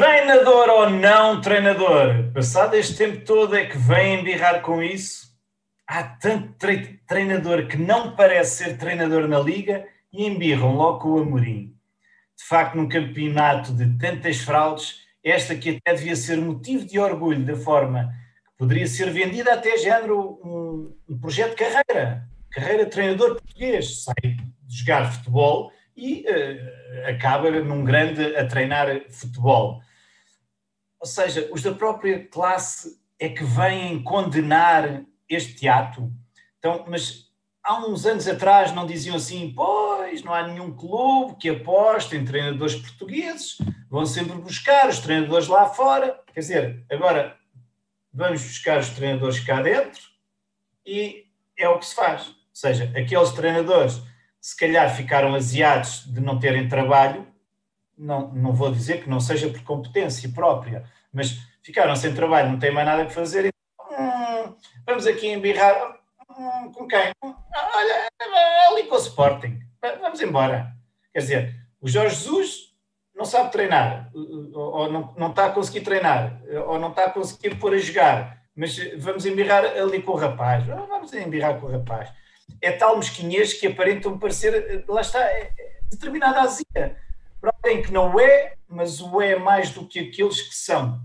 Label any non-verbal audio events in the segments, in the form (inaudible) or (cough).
Treinador ou não treinador? Passado este tempo todo é que vem embirrar com isso. Há tanto tre treinador que não parece ser treinador na liga e embirram logo com o Amorim. De facto, num campeonato de tantas fraudes, esta que até devia ser motivo de orgulho da forma que poderia ser vendida até género um, um projeto de carreira. Carreira de treinador português. Sai de jogar futebol e uh, acaba num grande a treinar futebol. Ou seja, os da própria classe é que vêm condenar este teatro. Então, mas há uns anos atrás não diziam assim, pois não há nenhum clube que aposte em treinadores portugueses, vão sempre buscar os treinadores lá fora. Quer dizer, agora vamos buscar os treinadores cá dentro e é o que se faz. Ou seja, aqueles treinadores se calhar ficaram aziados de não terem trabalho, não, não vou dizer que não seja por competência própria, mas ficaram sem trabalho, não têm mais nada a fazer, hum, vamos aqui embirrar, hum, com quem? Olha, ali com o Sporting, vamos embora. Quer dizer, o Jorge Jesus não sabe treinar, ou não, não está a conseguir treinar, ou não está a conseguir pôr a jogar, mas vamos embirrar ali com o rapaz, vamos embirrar com o rapaz é tal mesquinhez que aparentam parecer, lá está, é, é determinada azia. Para alguém que não é, mas o é mais do que aqueles que são.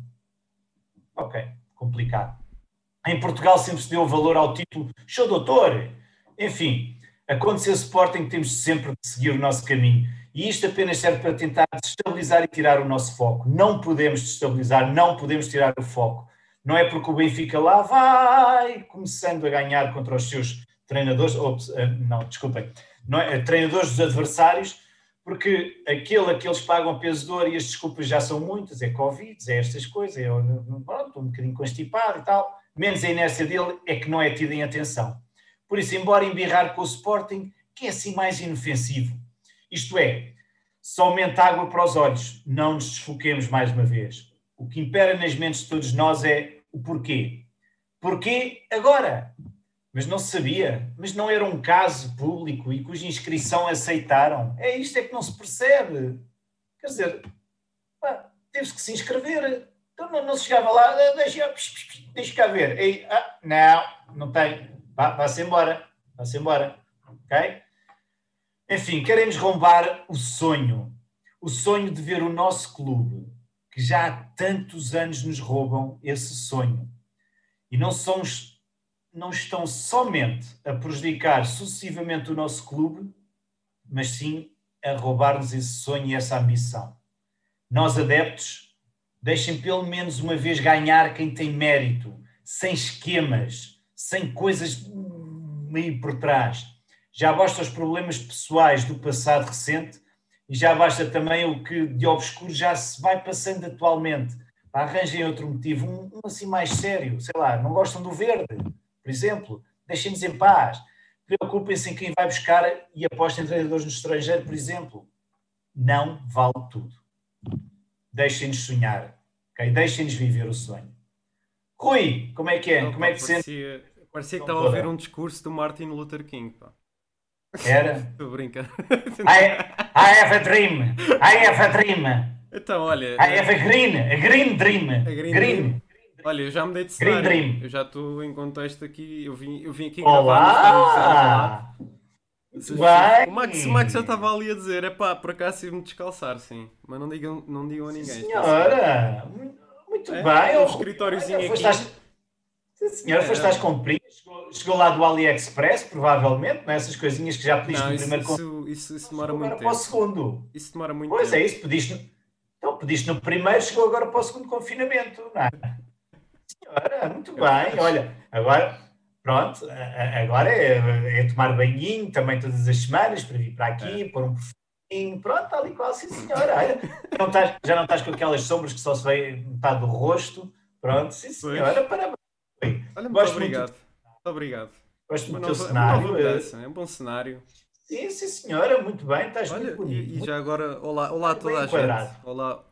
Ok, complicado. Em Portugal sempre se deu valor ao título show doutor. Enfim, acontecer Sporting temos sempre de seguir o nosso caminho. E isto apenas serve para tentar destabilizar e tirar o nosso foco. Não podemos destabilizar, não podemos tirar o foco. Não é porque o Benfica lá vai começando a ganhar contra os seus treinadores, eh, não, desculpem, não é, treinadores dos adversários, porque aquele a que eles pagam peso de ouro e as desculpas já são muitas, é Covid, é estas coisas, é pronto, um bocadinho constipado e tal, menos a inércia dele é que não é tida em atenção. Por isso, embora embirrar com o Sporting, que é assim mais inofensivo, isto é, somente água para os olhos, não nos desfoquemos mais uma vez. O que impera nas mentes de todos nós é o porquê. Porquê agora? Mas não se sabia, mas não era um caso público e cuja inscrição aceitaram. É isto é que não se percebe. Quer dizer, teve-se que se inscrever. Então não, não se chegava lá, ah, deixa, deixa cá ver. E, ah, não, não tem. Vá, vá-se embora. Vá-se embora. Ok? Enfim, queremos rombar o sonho. O sonho de ver o nosso clube, que já há tantos anos nos roubam esse sonho. E não somos não estão somente a prejudicar sucessivamente o nosso clube, mas sim a roubar-nos esse sonho e essa ambição. Nós, adeptos, deixem pelo menos uma vez ganhar quem tem mérito, sem esquemas, sem coisas meio por trás. Já basta os problemas pessoais do passado recente e já basta também o que de obscuro já se vai passando atualmente. Arranjem outro motivo, um, um assim mais sério, sei lá, não gostam do verde por exemplo. Deixem-nos em paz. Preocupem-se em quem vai buscar e apostem em treinadores no estrangeiro, por exemplo. Não vale tudo. Deixem-nos sonhar. Okay? Deixem-nos viver o sonho. Rui, como é que é? Não, como é que parecia, sente? Parecia que estava a ouvir um discurso do Martin Luther King. Pá. Era? (laughs) Estou brincando. I, I have a dream. I have a dream. Então, olha. I have a green. A green dream. A green, green. Dream. Olha, eu já mudei de cenário. Green Dream. Eu já estou em contexto aqui. Eu vim, eu vim aqui Olá! Vai! O Max, o Max já estava ali a dizer: é pá, por acaso me descalçar, sim. Mas não digam, não digam a ninguém. Senhora! Muito é, bem! Um escritóriozinho aqui. Foste Sim, senhora, é, foste às comprinhas, chegou, chegou, lá do AliExpress, provavelmente, nessas é? coisinhas que já pediste não, no isso, primeiro isso, isso, isso demora muito tempo. para o segundo. Isso demora muito pois tempo. Pois é, isso, pediste, então, pediste no primeiro, chegou agora para o segundo confinamento. Não é? Senhora, muito bem. Olha, agora, pronto, agora é, é, tomar banhinho também todas as semanas para vir para aqui, é. pôr um perfuminho, pronto, tal e qual, sim senhora. Olha, não estás, já não estás com aquelas sombras que só se vê metade do rosto, pronto, sim senhora, pois. parabéns. Olha, muito Gosto obrigado. Muito, muito obrigado. Gosto muito do teu cenário. É, é um bom cenário. Sim, sim, senhora, muito bem, estás Olha, muito bonito. E, e já agora, olá, olá a toda a gente. Olá,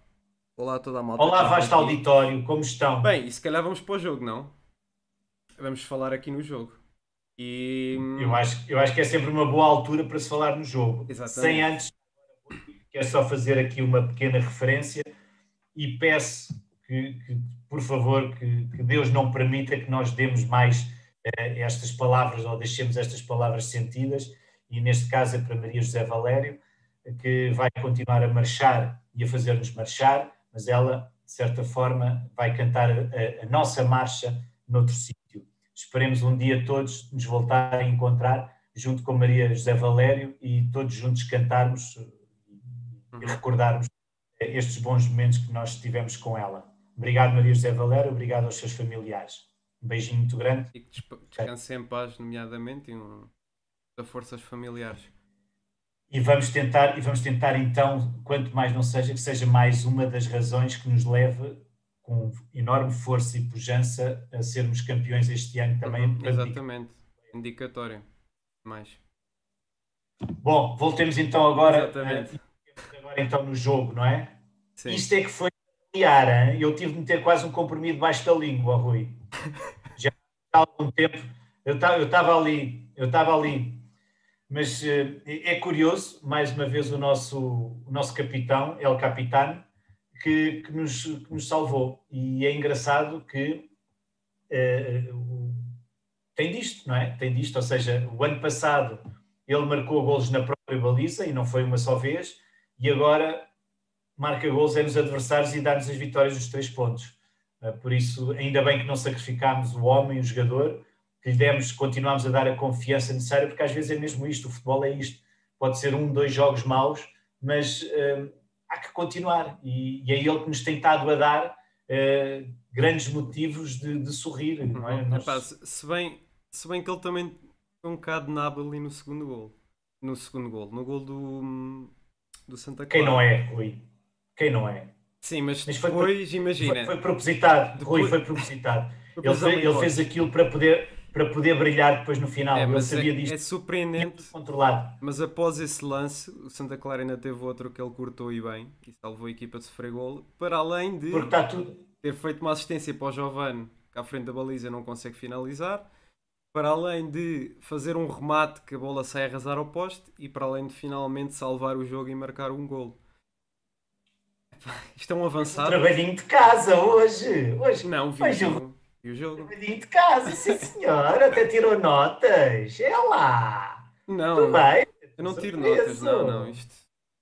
Olá a toda a malta. Olá, vasto auditório, como estão? Bem, e se calhar vamos para o jogo, não? Vamos falar aqui no jogo. E... Eu, acho, eu acho que é sempre uma boa altura para se falar no jogo. Exatamente. Sem antes, quero só fazer aqui uma pequena referência. e peço que, que por favor, que, que, Deus não permita que nós demos mais uh, estas palavras ou deixemos estas palavras sentidas, e neste caso é para Maria José Valério, que vai continuar a marchar e a fazer-nos marchar, mas ela, de certa forma, vai cantar a, a nossa marcha noutro sítio. Esperemos um dia todos nos voltar a encontrar, junto com Maria José Valério, e todos juntos cantarmos e uhum. recordarmos estes bons momentos que nós tivemos com ela. Obrigado, Maria José Valério, obrigado aos seus familiares. Um beijinho muito grande. E que descanse em paz, nomeadamente, e um, da forças familiares. E vamos tentar, e vamos tentar então, quanto mais não seja, que seja mais uma das razões que nos leve com enorme força e pujança a sermos campeões este ano também. Uhum, exatamente, indicatório. Mais. Bom, voltemos então agora, uh, agora então no jogo, não é? Sim. Isto é que foi familiar, eu tive de meter quase um comprimido debaixo da língua, Rui. (laughs) Já há algum tempo, eu estava ali, eu estava ali mas uh, é curioso, mais uma vez, o nosso, o nosso capitão, El Capitano, que, que, nos, que nos salvou. E é engraçado que uh, tem disto, não é? Tem disto, ou seja, o ano passado ele marcou golos na própria baliza e não foi uma só vez, e agora marca golos é nos adversários e dá-nos as vitórias dos três pontos. Uh, por isso, ainda bem que não sacrificámos o homem, o jogador, que lhe demos, continuamos a dar a confiança necessária, porque às vezes é mesmo isto, o futebol é isto. Pode ser um, dois jogos maus, mas uh, há que continuar. E, e, é ele que nos tem estado a dar uh, grandes motivos de, de sorrir. Não é? Uhum. Nós... Epá, se, bem, se bem que ele também foi um bocado nabo ali no segundo gol. No segundo gol, no gol do, do Santa Clara. Quem não é, Rui? Quem não é? Sim, mas, mas depois, foi, imagina. Foi, foi propositado, depois... Rui, foi propositado. (laughs) ele, ele fez aquilo para poder para poder brilhar depois no final. É, mas sabia é, disto. É surpreendente. Controlado. Mas após esse lance, o Santa Clara ainda teve outro que ele cortou e bem e salvou a equipa de sofrer golo. Para além de ter feito uma assistência para o Giovanni, que à frente da baliza não consegue finalizar. Para além de fazer um remate que a bola sai a arrasar ao poste e para além de finalmente salvar o jogo e marcar um golo. Isto é um avançado. Um trabalhinho de casa hoje. hoje. Não, jogo. E o jogo? de casa, sim senhor, até tirou notas. É lá. Não, tudo bem. Eu não tiro notas, não, não. Isto,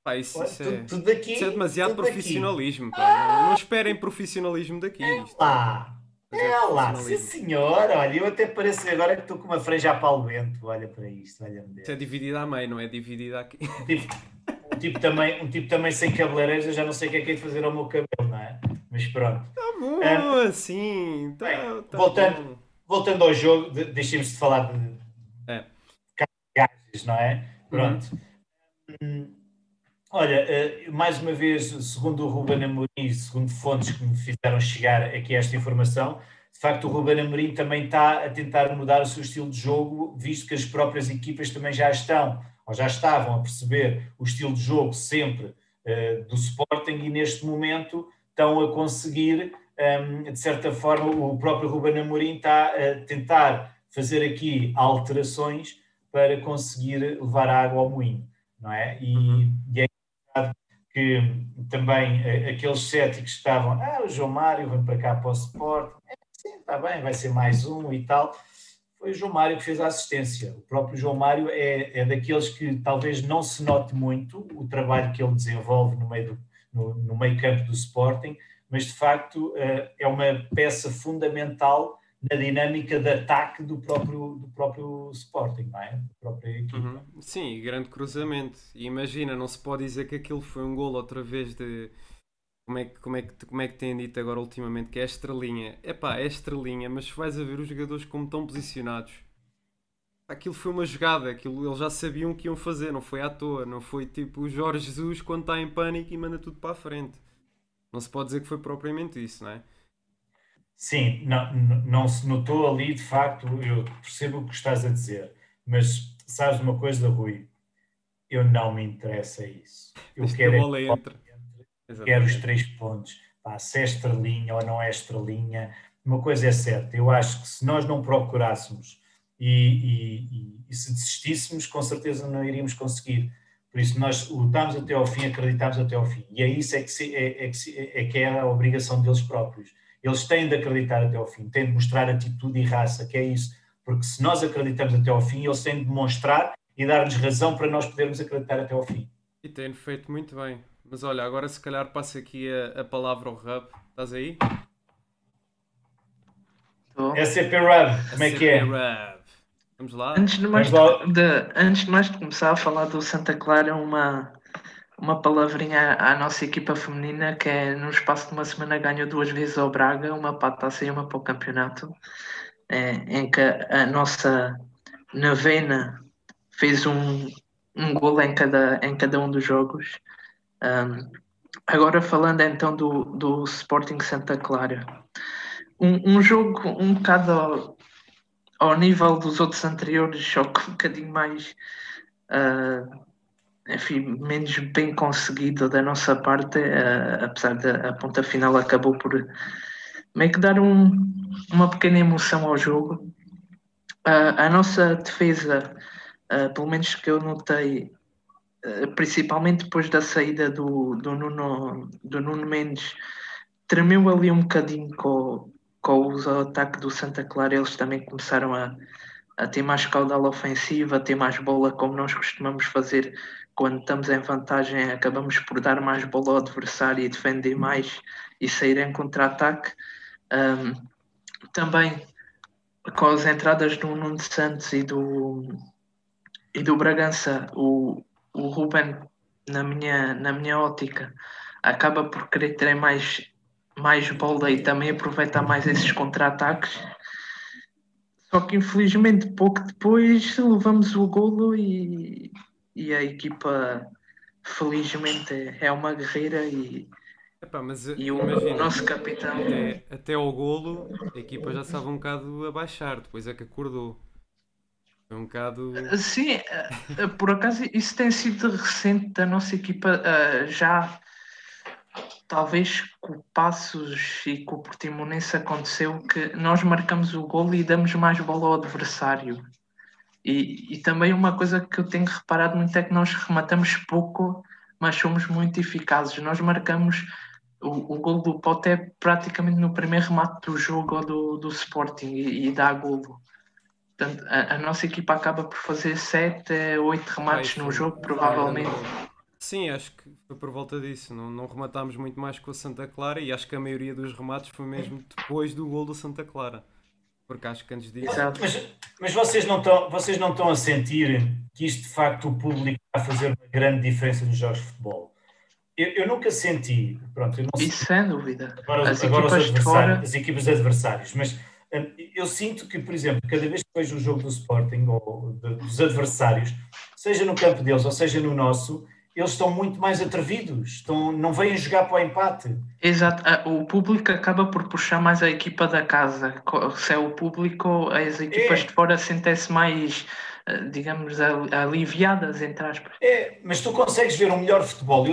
pá, isso, Olha, isso, é, tudo, aqui, isso é demasiado profissionalismo. Ah, não esperem profissionalismo daqui. É isto. lá. É, é lá, sim senhor. Olha, eu até pareço agora que estou com uma franja a pau vento. Olha para isto, olha-me Deus. Isso é dividido à meio, não é dividido aqui. Tipo, um tipo também, um tipo também sem cabeleireiros, eu já não sei o que é que é de fazer ao meu cabelo, não é? Mas pronto. Tá bom, um, assim. Tá, bem, tá voltando, bom. voltando ao jogo, de, deixemos de falar de, é. gases, não é? Pronto. Uhum. Olha, uh, mais uma vez, segundo o Ruben Amorim, segundo fontes que me fizeram chegar aqui esta informação, de facto o Ruben Amorim também está a tentar mudar o seu estilo de jogo, visto que as próprias equipas também já estão ou já estavam a perceber o estilo de jogo sempre uh, do Sporting e neste momento estão a conseguir, de certa forma, o próprio Ruben Amorim está a tentar fazer aqui alterações para conseguir levar água ao moinho, não é? E, uhum. e é que também eh, aqueles céticos estavam, ah, o João Mário vem para cá para o Sport, é, sim, está bem, vai ser mais um e tal foi o João Mário que fez a assistência. O próprio João Mário é, é daqueles que talvez não se note muito o trabalho que ele desenvolve no meio, do, no, no meio campo do Sporting, mas de facto eh, é uma peça fundamental na dinâmica de ataque do próprio, do próprio Sporting, não é? Da própria equipa. Uhum. Sim, grande cruzamento. Imagina, não se pode dizer que aquilo foi um golo outra vez de como é, que, como, é que, como é que têm dito agora ultimamente que é estrelinha? É pá, é estrelinha, mas vais a ver os jogadores como estão posicionados. Aquilo foi uma jogada, aquilo eles já sabiam que iam fazer, não foi à toa, não foi tipo o Jorge Jesus quando está em pânico e manda tudo para a frente. Não se pode dizer que foi propriamente isso, não é? Sim, não, não se notou ali de facto, eu percebo o que estás a dizer, mas sabes uma coisa, Rui? Eu não me interessa isso. Eu quero. É bola entra quer os três pontos. Pá, se é estrelinha ou não é estrelinha, uma coisa é certa, eu acho que se nós não procurássemos e, e, e, e se desistíssemos, com certeza não iríamos conseguir, Por isso, nós lutamos até ao fim, acreditamos até ao fim. E é isso é que, se, é, é, que, é que é a obrigação deles próprios. Eles têm de acreditar até ao fim, têm de mostrar atitude e raça, que é isso. Porque se nós acreditamos até ao fim, eles têm de demonstrar e dar-nos razão para nós podermos acreditar até ao fim. E têm feito muito bem. Mas olha, agora se calhar passa aqui a, a palavra ao Rub. Estás aí? SCP Rub, como é que é? Rub. Vamos lá. Antes de, mais de, de, antes de mais de começar a falar do Santa Clara, uma, uma palavrinha à nossa equipa feminina que é no espaço de uma semana ganhou duas vezes ao Braga, uma para a taça e uma para o campeonato, é, em que a nossa Navena fez um, um gol em cada, em cada um dos jogos. Um, agora falando então do, do Sporting Santa Clara. Um, um jogo um bocado ao nível dos outros anteriores, só que um bocadinho mais, uh, enfim, menos bem conseguido da nossa parte, uh, apesar da ponta final acabou por meio que dar um, uma pequena emoção ao jogo. Uh, a nossa defesa, pelo menos que eu notei, principalmente depois da saída do, do, Nuno, do Nuno Mendes, tremeu ali um bocadinho com, com o ataque do Santa Clara, eles também começaram a, a ter mais caudal ofensiva, a ter mais bola, como nós costumamos fazer quando estamos em vantagem, acabamos por dar mais bola ao adversário e defender mais e sair em contra-ataque. Um, também com as entradas do Nuno Santos e do, e do Bragança, o, o Ruben, na minha, na minha ótica, acaba por querer ter mais mais bola e também aproveitar mais esses contra-ataques. Só que infelizmente pouco depois levamos o golo e, e a equipa felizmente é uma guerreira e, Epá, mas, e o imagina, nosso capitão. Até, até ao golo a equipa já estava um bocado a baixar, depois é que acordou. Foi um bocado. Sim, eh, por acaso isso tem sido recente da nossa equipa eh, já talvez com o Passos e com o Portimonense aconteceu que nós marcamos o gol e damos mais bola ao adversário. E, e também uma coisa que eu tenho reparado muito é que nós rematamos pouco, mas somos muito eficazes. Nós marcamos o, o gol do Pote praticamente no primeiro remate do jogo do, do Sporting e, e dá golo. Portanto, a, a, nossa equipa acaba por fazer 7, 8 remates no jogo, provavelmente. Sim, acho que foi por volta disso. Não, não rematámos muito mais com a Santa Clara e acho que a maioria dos remates foi mesmo depois do gol do Santa Clara. Porque acho que antes disso. Mas, mas vocês, não estão, vocês não estão a sentir que isto de facto o público está a fazer uma grande diferença nos jogos de futebol? Eu, eu nunca senti. Pronto, eu não Isso sem dúvida. Agora, as, agora equipas os fora... as equipas adversários, mas hum, eu sinto que, por exemplo, cada vez que vejo o jogo do Sporting ou dos adversários, seja no campo deles ou seja no nosso, eles estão muito mais atrevidos, estão, não vêm jogar para o empate. Exato, ah, o público acaba por puxar mais a equipa da casa. Se é o público, as equipas é. de fora sentem-se mais, ah, digamos, aliviadas, entre aspas. É, mas tu consegues ver um melhor futebol.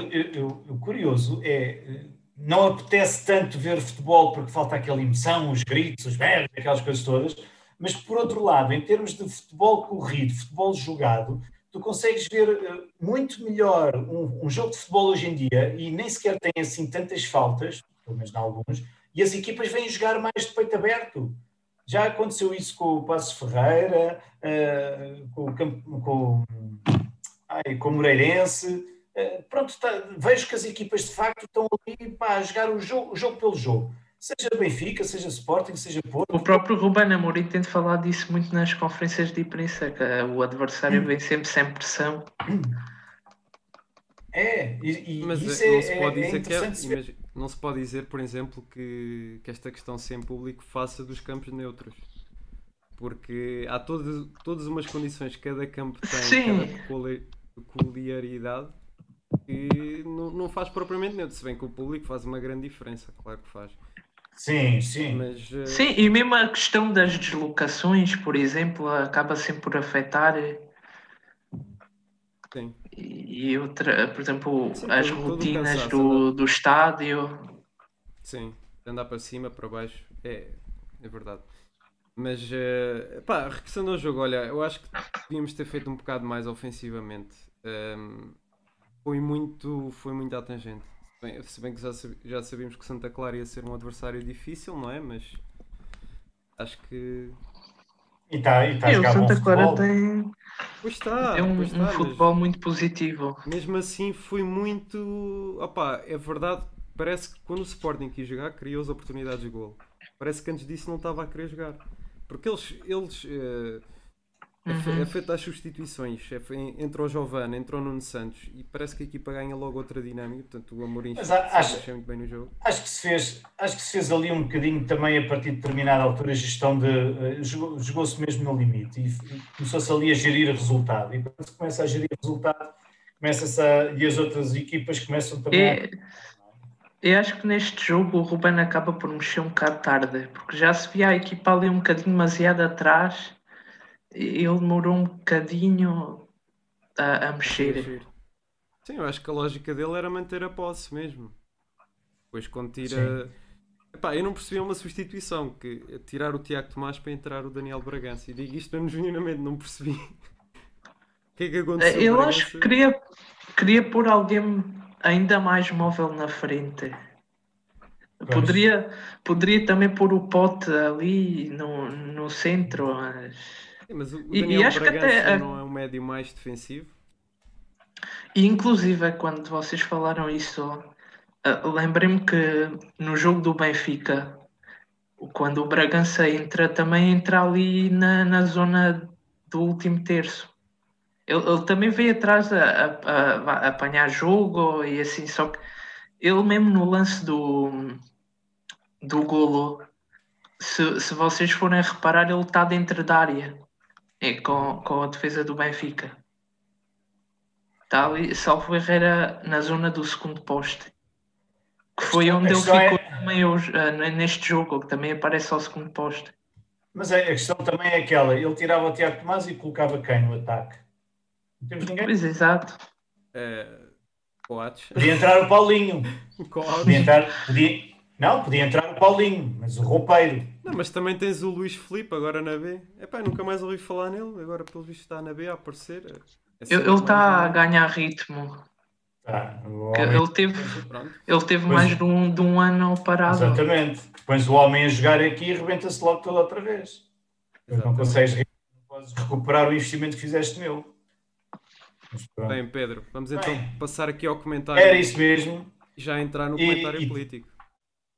O curioso é, não apetece tanto ver futebol porque falta aquela emoção, os gritos, os berros, aquelas coisas todas, mas por outro lado, em termos de futebol corrido, futebol jogado, tu consegues ver eh, muito melhor um, um, jogo de futebol hoje em dia e nem sequer tem assim tantas faltas, pelo menos em alguns, e as equipas vêm jogar mais de peito aberto. Já aconteceu isso com o Passos Ferreira, uh, com, com, ai, com o Moreirense. Uh, pronto, tá, vejo que as equipas de facto estão ali para jogar o jogo, o jogo pelo jogo seja Benfica, seja Sporting, seja Porto. O próprio Ruben Amorim tem falado disso muito nas conferências de imprensa, que o adversário vem sempre sem pressão. É, e, e Mas isso não é, se pode é, dizer que é, não se pode dizer, por exemplo, que, que esta questão sem público faça dos campos neutros. Porque há todas, todas umas condições que cada campo tem, Sim. cada peculiaridade, que não, não faz propriamente neutro. Se bem que o público faz uma grande diferença, claro que faz. Sim, sim. Mas, uh... Sim, e mesmo a questão das deslocações, por exemplo, acaba sempre por afetar. Sim. E outra, por exemplo, sim, as rotinas do, do estádio. Sim, andar para cima, para baixo, é, é verdade. Mas, uh, pá, regressando ao jogo, olha, eu acho que devíamos ter feito um bocado mais ofensivamente. Um, foi muito, foi muito à tangente. Bem, se bem que já, já sabíamos que Santa Clara ia ser um adversário difícil, não é? Mas acho que. E está e tá Sim, o a jogar bom Santa Clara tem, Pois está, tem um, pois um está, futebol muito positivo. mas mesmo assim foi muito. Opá, é verdade, parece que quando o Sporting quis jogar, criou as oportunidades de gol. Parece que antes disso não estava a querer jogar. Porque eles. eles eh, é, fe- Uhum. é feito as substituições. É fe- entrou o Giovanni, entrou o Nuno Santos e parece que a equipa ganha logo outra dinâmica. Portanto, o Amorim Mas a- mexer muito bem no jogo. Acho que, se fez, acho que se fez ali um bocadinho também a partir de determinada altura gestão de. jogou- Jogou-se mesmo no limite e, e começou-se ali a gerir resultado. E quando se começa a gerir resultado, começa-se a. e as outras equipas começam também a. É, eu acho que neste jogo o Ruben acaba por mexer um bocado tarde, porque já se via a equipa ali um bocadinho demasiado atrás ele demorou um bocadinho a, a mexer. Sim, eu acho que a lógica dele era manter a posse mesmo. Depois quando tira. Epá, eu não percebi uma substituição, que é tirar o Tiago Tomás para entrar o Daniel Bragança. E digo isto genuinamente, não percebi. O que é que aconteceu? Eu Bragança? acho que queria, queria pôr alguém ainda mais móvel na frente. Poderia, poderia também pôr o pote ali no, no centro, mas Sim, mas o o E- e Daniel acho que Bragança até a- não é um médio mais defensivo. E inclusive quando vocês falaram isso, ah, lembrei-me que no jogo do Benfica, quando o Bragança entra, também entra ali na, na zona do último terço. Ele, ele também veio atrás a, a- a- a apanhar jogo e assim, só que ele mesmo no lance do, do golo, se, se vocês forem reparar, ele está dentro da área é, com, com a defesa do Benfica. Está ali, salvo erro, era na zona do segundo poste. Que foi questão- onde ele questão é- ficou também hoje, ah, neste jogo, que também aparece ao segundo poste. Mas a a questão também é aquela: ele tirava o Tiago Tomás e colocava quem no ataque? Não temos ninguém. Pois, exato. É... Coates. Podia entrar o Paulinho. (laughs) Coates. Podia entrar. Podia, não, podia entrar Paulinho, mas o roupeiro. Não, mas também tens o Luís Filipe agora na B. Epá, nunca mais ouvi falar nele. Agora, pelo visto, está na B a aparecer. É Ele está a ganhar ritmo. Tá, Ele teve, ele teve Pois. mais de um, de um ano parado. Exatamente. Pões o homem a jogar aqui e rebenta-se logo toda outra vez. Não consegues re- não podes recuperar o investimento que fizeste nele. Bem, Pedro, vamos então Bem. passar aqui ao comentário Era isso mesmo. e já entrar no E- comentário e- político.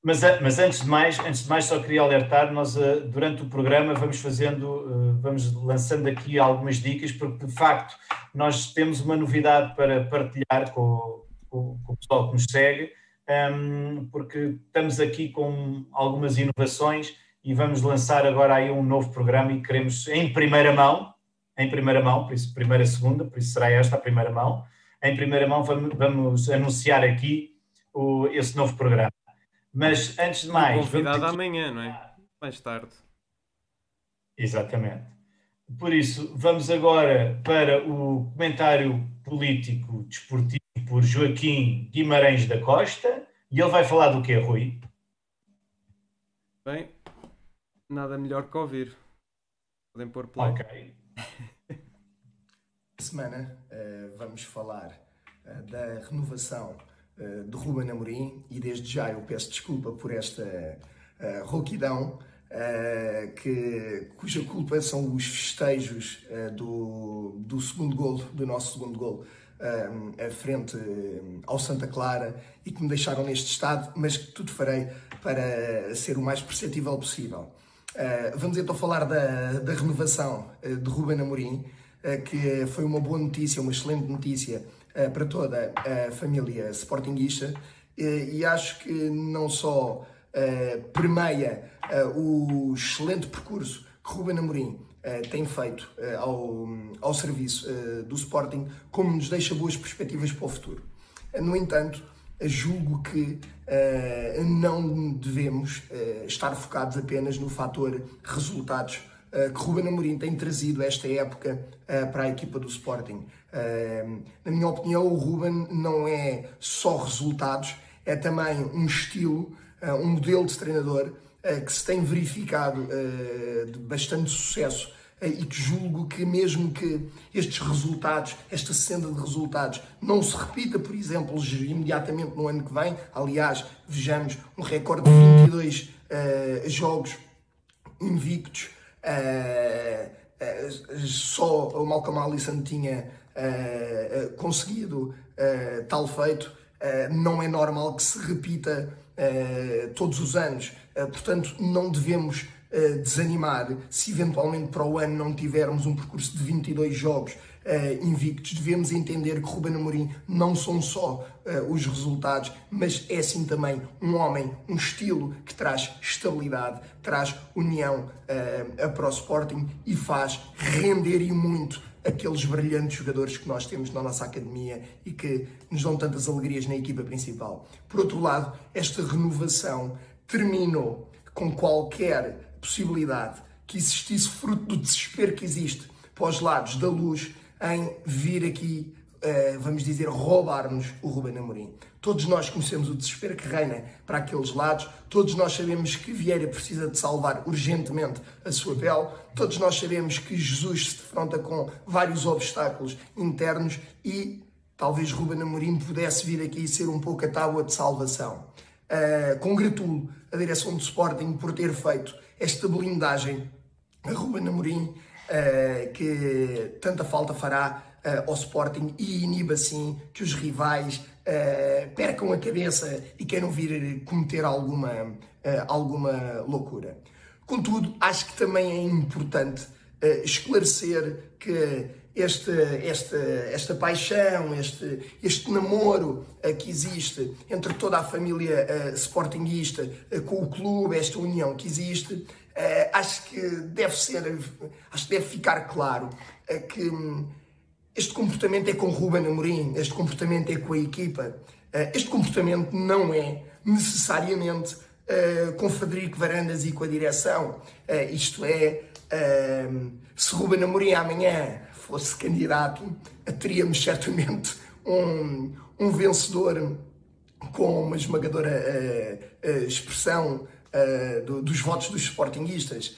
Mas, a- mas antes de mais, antes de mais só queria alertar, nós eh, durante o programa vamos fazendo, eh, vamos lançando aqui algumas dicas, porque de facto nós temos uma novidade para partilhar com, com- com o pessoal que nos segue, ehm, porque estamos aqui com algumas inovações e vamos lançar agora aí um novo programa e queremos em primeira mão, em primeira mão, por isso primeira, segunda, por isso será esta a primeira mão, em primeira mão vamos, vamos anunciar aqui o- esse novo programa. Mas antes de mais. Convidado aqui- amanhã, não é? Mais tarde. Exatamente. Por isso, vamos agora para o comentário político desportivo por Joaquim Guimarães da Costa. E ele vai falar do quê, Rui? Bem, nada melhor que ouvir. Podem pôr play. Ok. (laughs) semana eh, vamos falar eh, da renovação eh, de Ruben Amorim e desde já eu peço desculpa por esta eh, rouquidão eh, que, cuja culpa são os festejos eh, do, do segundo golo, do nosso segundo eh, a frente ao Santa Clara e que me deixaram neste estado, mas que tudo farei para ser o mais perceptível possível. Uh, vamos então falar da, da renovação uh, de Ruben Amorim, uh, que foi uma boa notícia, uma excelente notícia uh, para toda a família sportinguista e acho que não só permeia o excelente percurso que Ruben Amorim tem feito ao, ao serviço do Sporting, como nos deixa boas perspectivas para o futuro. No entanto, julgo que não devemos estar focados apenas no fator resultados que Ruben Amorim tem trazido esta época para a equipa do Sporting. Na minha opinião, o Ruben não é só resultados, é também um estilo, um modelo de treinador que se tem verificado de bastante sucesso e que julgo que mesmo que estes resultados, esta senda de resultados, não se repita, por exemplo, imediatamente no ano que vem, aliás, vejamos um recorde de 22 uh, jogos invictos, uh, só o Malcolm Allison tinha conseguido tal feito, não é normal que se repita todos os anos, portanto, não devemos desanimar se eventualmente para o ano não tivermos um percurso de 22 jogos invictos. Devemos entender que Ruben Amorim não são só os resultados, mas é sim também um homem, um estilo que traz estabilidade, traz união uh, para o Sporting e faz render e muito aqueles brilhantes jogadores que nós temos na nossa academia e que nos dão tantas alegrias na equipa principal. Por outro lado, esta renovação terminou com qualquer possibilidade que existisse fruto do desespero que existe para os lados da luz em vir aqui, uh, vamos dizer, roubar-nos o Ruben Amorim. Todos nós conhecemos o desespero que reina para aqueles lados, todos nós sabemos que Vieira precisa de salvar urgentemente a sua pele, todos nós sabemos que Jesus se defronta com vários obstáculos internos e talvez Ruben Amorim pudesse vir aqui ser um pouco a tábua de salvação. Uh, congratulo a direção do Sporting por ter feito esta blindagem a Ruben Amorim uh, que tanta falta fará ao Sporting e iniba assim que os rivais uh, percam a cabeça e queiram vir cometer alguma, alguma loucura. Contudo, acho que também é importante esclarecer que este, este, esta paixão, este, este namoro uh, que existe entre toda a família uh, sportinguista uh, com o clube, esta união que existe, acho que deve ser, acho que deve ficar claro que um, este comportamento é com Ruben Amorim, este comportamento é com a equipa, uh, este comportamento não é necessariamente com Frederico Varandas e com a direção. isto é, se Ruben Amorim amanhã fosse candidato, teríamos certamente (laughs) um, um vencedor com uma esmagadora expressão do, dos votos dos sportinguistas,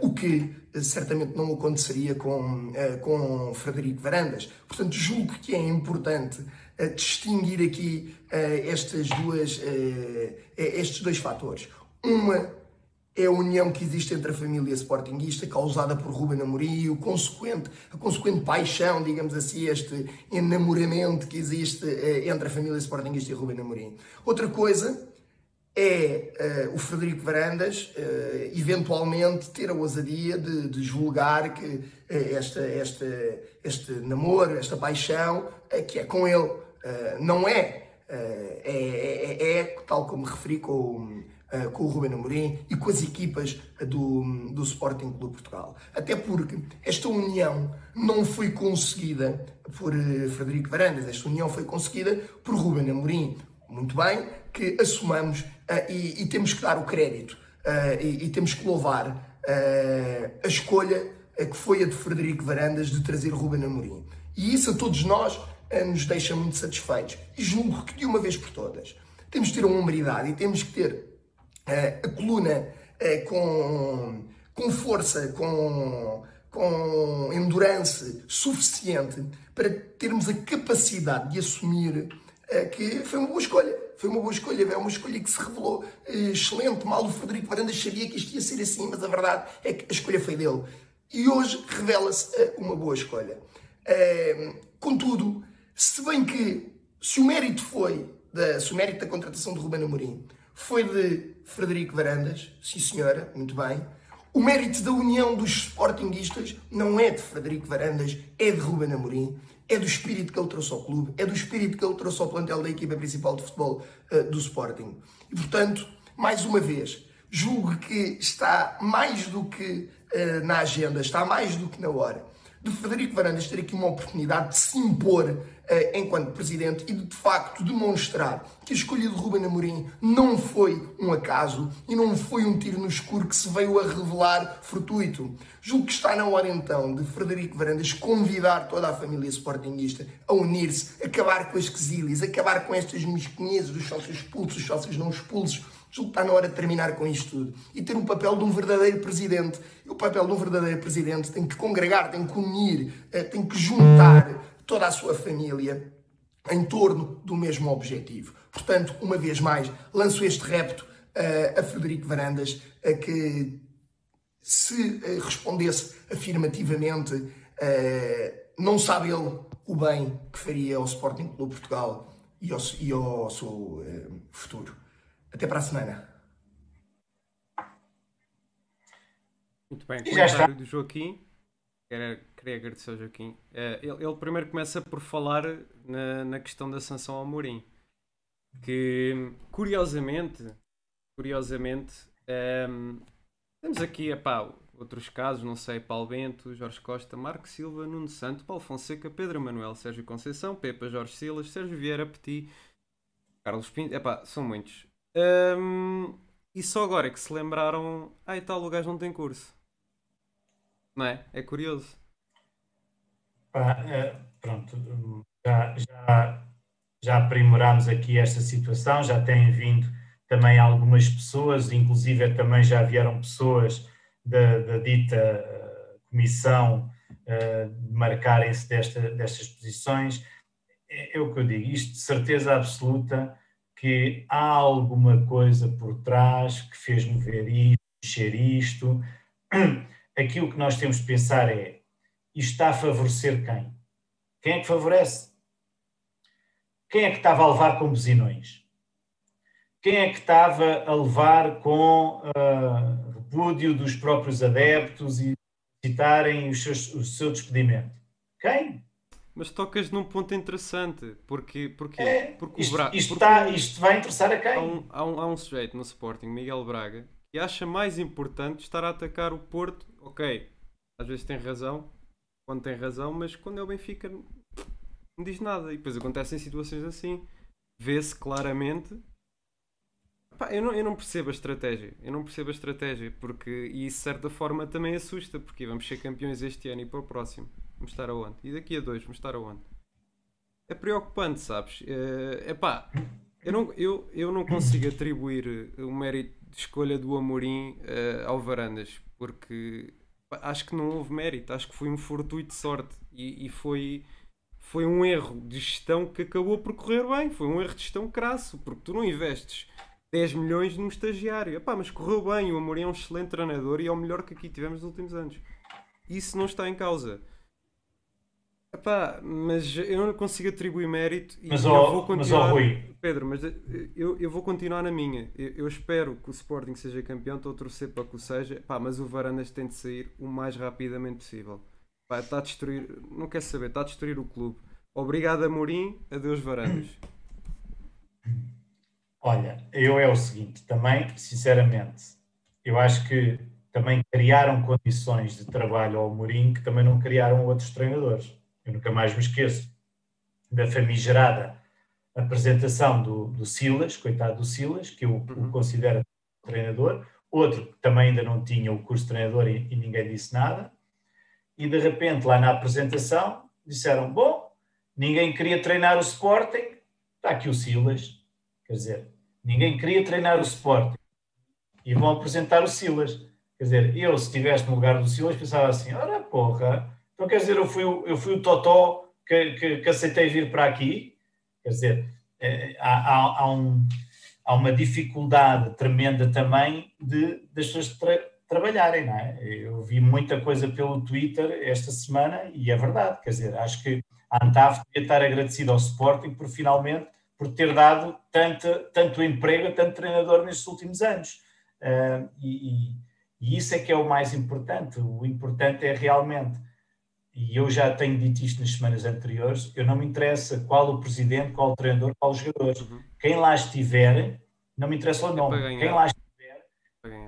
o que certamente não aconteceria com, uh, com Frederico Varandas. Portanto, julgo que é importante distinguir aqui estas duas, estes dois fatores. Uma é a união que existe entre a família sportinguista, causada por Ruben Amorim, e o consequente, a consequente paixão, digamos assim, este enamoramento que existe entre a família sportinguista e Ruben Amorim. Outra coisa é uh, o Frederico Varandas uh, eventualmente ter a ousadia de, de julgar que uh, esta, esta, este namoro, esta paixão, que é com ele, não é. É, é, é, tal como referi com, com o Ruben Amorim e com as equipas do, do Sporting Clube Portugal. Até porque esta união não foi conseguida por Frederico Varandas, esta união foi conseguida por Ruben Amorim. Muito bem, que assumamos uh, e, e, temos que dar o crédito uh, e, e, temos que louvar uh, a escolha que foi a de Frederico Varandas de trazer Ruben Amorim. E isso a todos nós nos deixa muito satisfeitos. E julgo que de uma vez por todas temos que ter uma humbridade e temos que ter a coluna com, com força, com, com endurance suficiente para termos a capacidade de assumir que foi uma boa escolha foi uma boa escolha, é uma escolha que se revelou eh, excelente. Mal o Frederico Varandas sabia que isto ia ser assim, mas a verdade é que a escolha foi dele. E hoje revela-se eh, uma boa escolha. Contudo, se bem que se o mérito foi da, se o mérito da contratação de Ruben Amorim foi de Frederico Varandas, sim senhora, muito bem. O mérito da união dos sportinguistas não é de Frederico Varandas, é de Ruben Amorim é do espírito que ele trouxe ao clube, é do espírito que ele trouxe ao plantel da equipa principal de futebol uh, do Sporting. E portanto, mais uma vez, julgo que está mais do que uh, na agenda, está mais do que na hora de Frederico Varandas ter aqui uma oportunidade de se impor enquanto presidente e de, de facto demonstrar que a escolha de Ruben Amorim não foi um acaso e não foi um tiro no escuro que se veio a revelar fortuito. Julgo que está na hora então de Frederico Varandas convidar toda a família sportinguista a unir-se, acabar com as quesilhas, acabar com estas mesquinhezas dos sócios expulsos, dos sócios não expulsos, Julgo que está na hora de terminar com isto tudo e ter um papel de um verdadeiro presidente. E o papel de um verdadeiro presidente tem que congregar, tem que unir, eh, tem que juntar toda a sua família em torno do mesmo objetivo. Portanto, uma vez mais, lanço este repto uh, a Frederico Varandas a que, se uh, respondesse afirmativamente, uh, não sabe ele o bem que faria ao Sporting Clube Portugal e ao, e ao seu futuro. Até para a semana. Muito bem, comentário do Joaquim. Queria, queria agradecer ao Joaquim. Uh, ele, ele, primeiro começa por falar na, na questão da sanção ao Mourinho. Que, curiosamente, curiosamente, um, ehm, temos aqui, epá, outros casos, não sei, Paulo Bento, Jorge Costa, Marco Silva, Nuno Santo, Paulo Fonseca, Pedro Manuel, Sérgio Conceição, Pepa, Jorge Silas, Sérgio Vieira, Petit, Carlos Pinto, epá, são muitos. Um, e só agora é que se lembraram, ah e tal, o gajo não tem curso. Não é? É curioso. é, pronto, já, já, já aprimorámos aqui esta situação, já têm vindo também algumas pessoas, inclusive também já vieram pessoas da, da dita uh, comissão uh, marcarem-se desta, destas posições. É, é o que eu digo, isto de certeza absoluta que há alguma coisa por trás que fez mover isto, mexer isto. Aqui o que nós temos de pensar é: isto está a favorecer quem? Quem é que favorece? Quem é que estava a levar com buzinões? Quem é que estava a levar com uh, repúdio dos próprios adeptos e citarem o seu, o seu despedimento? Quem? Mas tocas num ponto interessante, porque, porque, é, porque isto, Braga. Isto, porque está, isto vai interessar a quem? Há um, há, um, há um sujeito no Sporting, Miguel Braga, que acha mais importante estar a atacar o Porto. Ok, às vezes tem razão, quando tem razão, mas quando é o Benfica não diz nada. E depois acontecem situações assim. Vê-se claramente. eu, não, eu não percebo a estratégia. Eu não percebo a estratégia, porque e isso de certa forma também assusta, porque vamos ser campeões este ano e para o próximo. Vamos estar aonde? E daqui a dois, vamos estar aonde? É preocupante, sabes? É uh, pá, eu não, eu, eu não consigo atribuir o mérito de escolha do Amorim uh, ao Varandas, porque acho que não houve mérito, acho que foi um fortuito de sorte e, e, foi, foi um erro de gestão que acabou por correr bem. Foi um erro de gestão crasso, porque tu não investes 10 milhões num estagiário. Epá, mas correu bem, o Amorim é um excelente treinador e é o melhor que aqui tivemos nos últimos anos. Isso não está em causa. Epá, mas eu não consigo atribuir mérito e mas, eu ó, vou continuar. Mas, ó. Pedro, mas eu, eu vou continuar na minha. Eu, eu, espero que o Sporting seja campeão, estou a torcer para que o seja, Epá, mas o Varandas tem de sair o mais rapidamente possível. Epá, está a destruir, não quer saber, está a destruir o clube. Obrigado, Amorim, adeus, Varandas. Olha, eu é o seguinte, também, sinceramente, eu acho que também criaram condições de trabalho ao Amorim que também não criaram outros treinadores eu nunca mais me esqueço da famigerada apresentação do, do Silas, coitado do Silas, que eu uhum. o considero treinador, outro que também ainda não tinha o curso de treinador e, e ninguém disse nada, e de repente lá na apresentação disseram, bom, ninguém queria treinar o Sporting, está aqui o Silas, quer dizer, ninguém queria treinar o Sporting, e vão apresentar o Silas. Quer dizer, eu, se estivesse no lugar do Silas, pensava assim: ora porra, então, quer dizer, eu fui, eu fui o Totó que, que, que aceitei vir para aqui. Quer dizer, é, há, há, há, um, há, uma dificuldade tremenda também de, das pessoas tra trabalharem, não é? Eu vi muita coisa pelo Twitter esta semana e é verdade. Quer dizer, acho que a Antaf devia estar agradecida ao Sporting por finalmente por ter dado tanto, tanto emprego tanto treinador nestes últimos anos. Uh, e, e, e isso é que é o mais importante. O importante é realmente e eu já tenho dito isto nas semanas anteriores, eu não me interessa qual o presidente, qual o treinador, qual os jogadores. Uhum. Quem lá estiver, não me interessa o é nome. É Quem lá estiver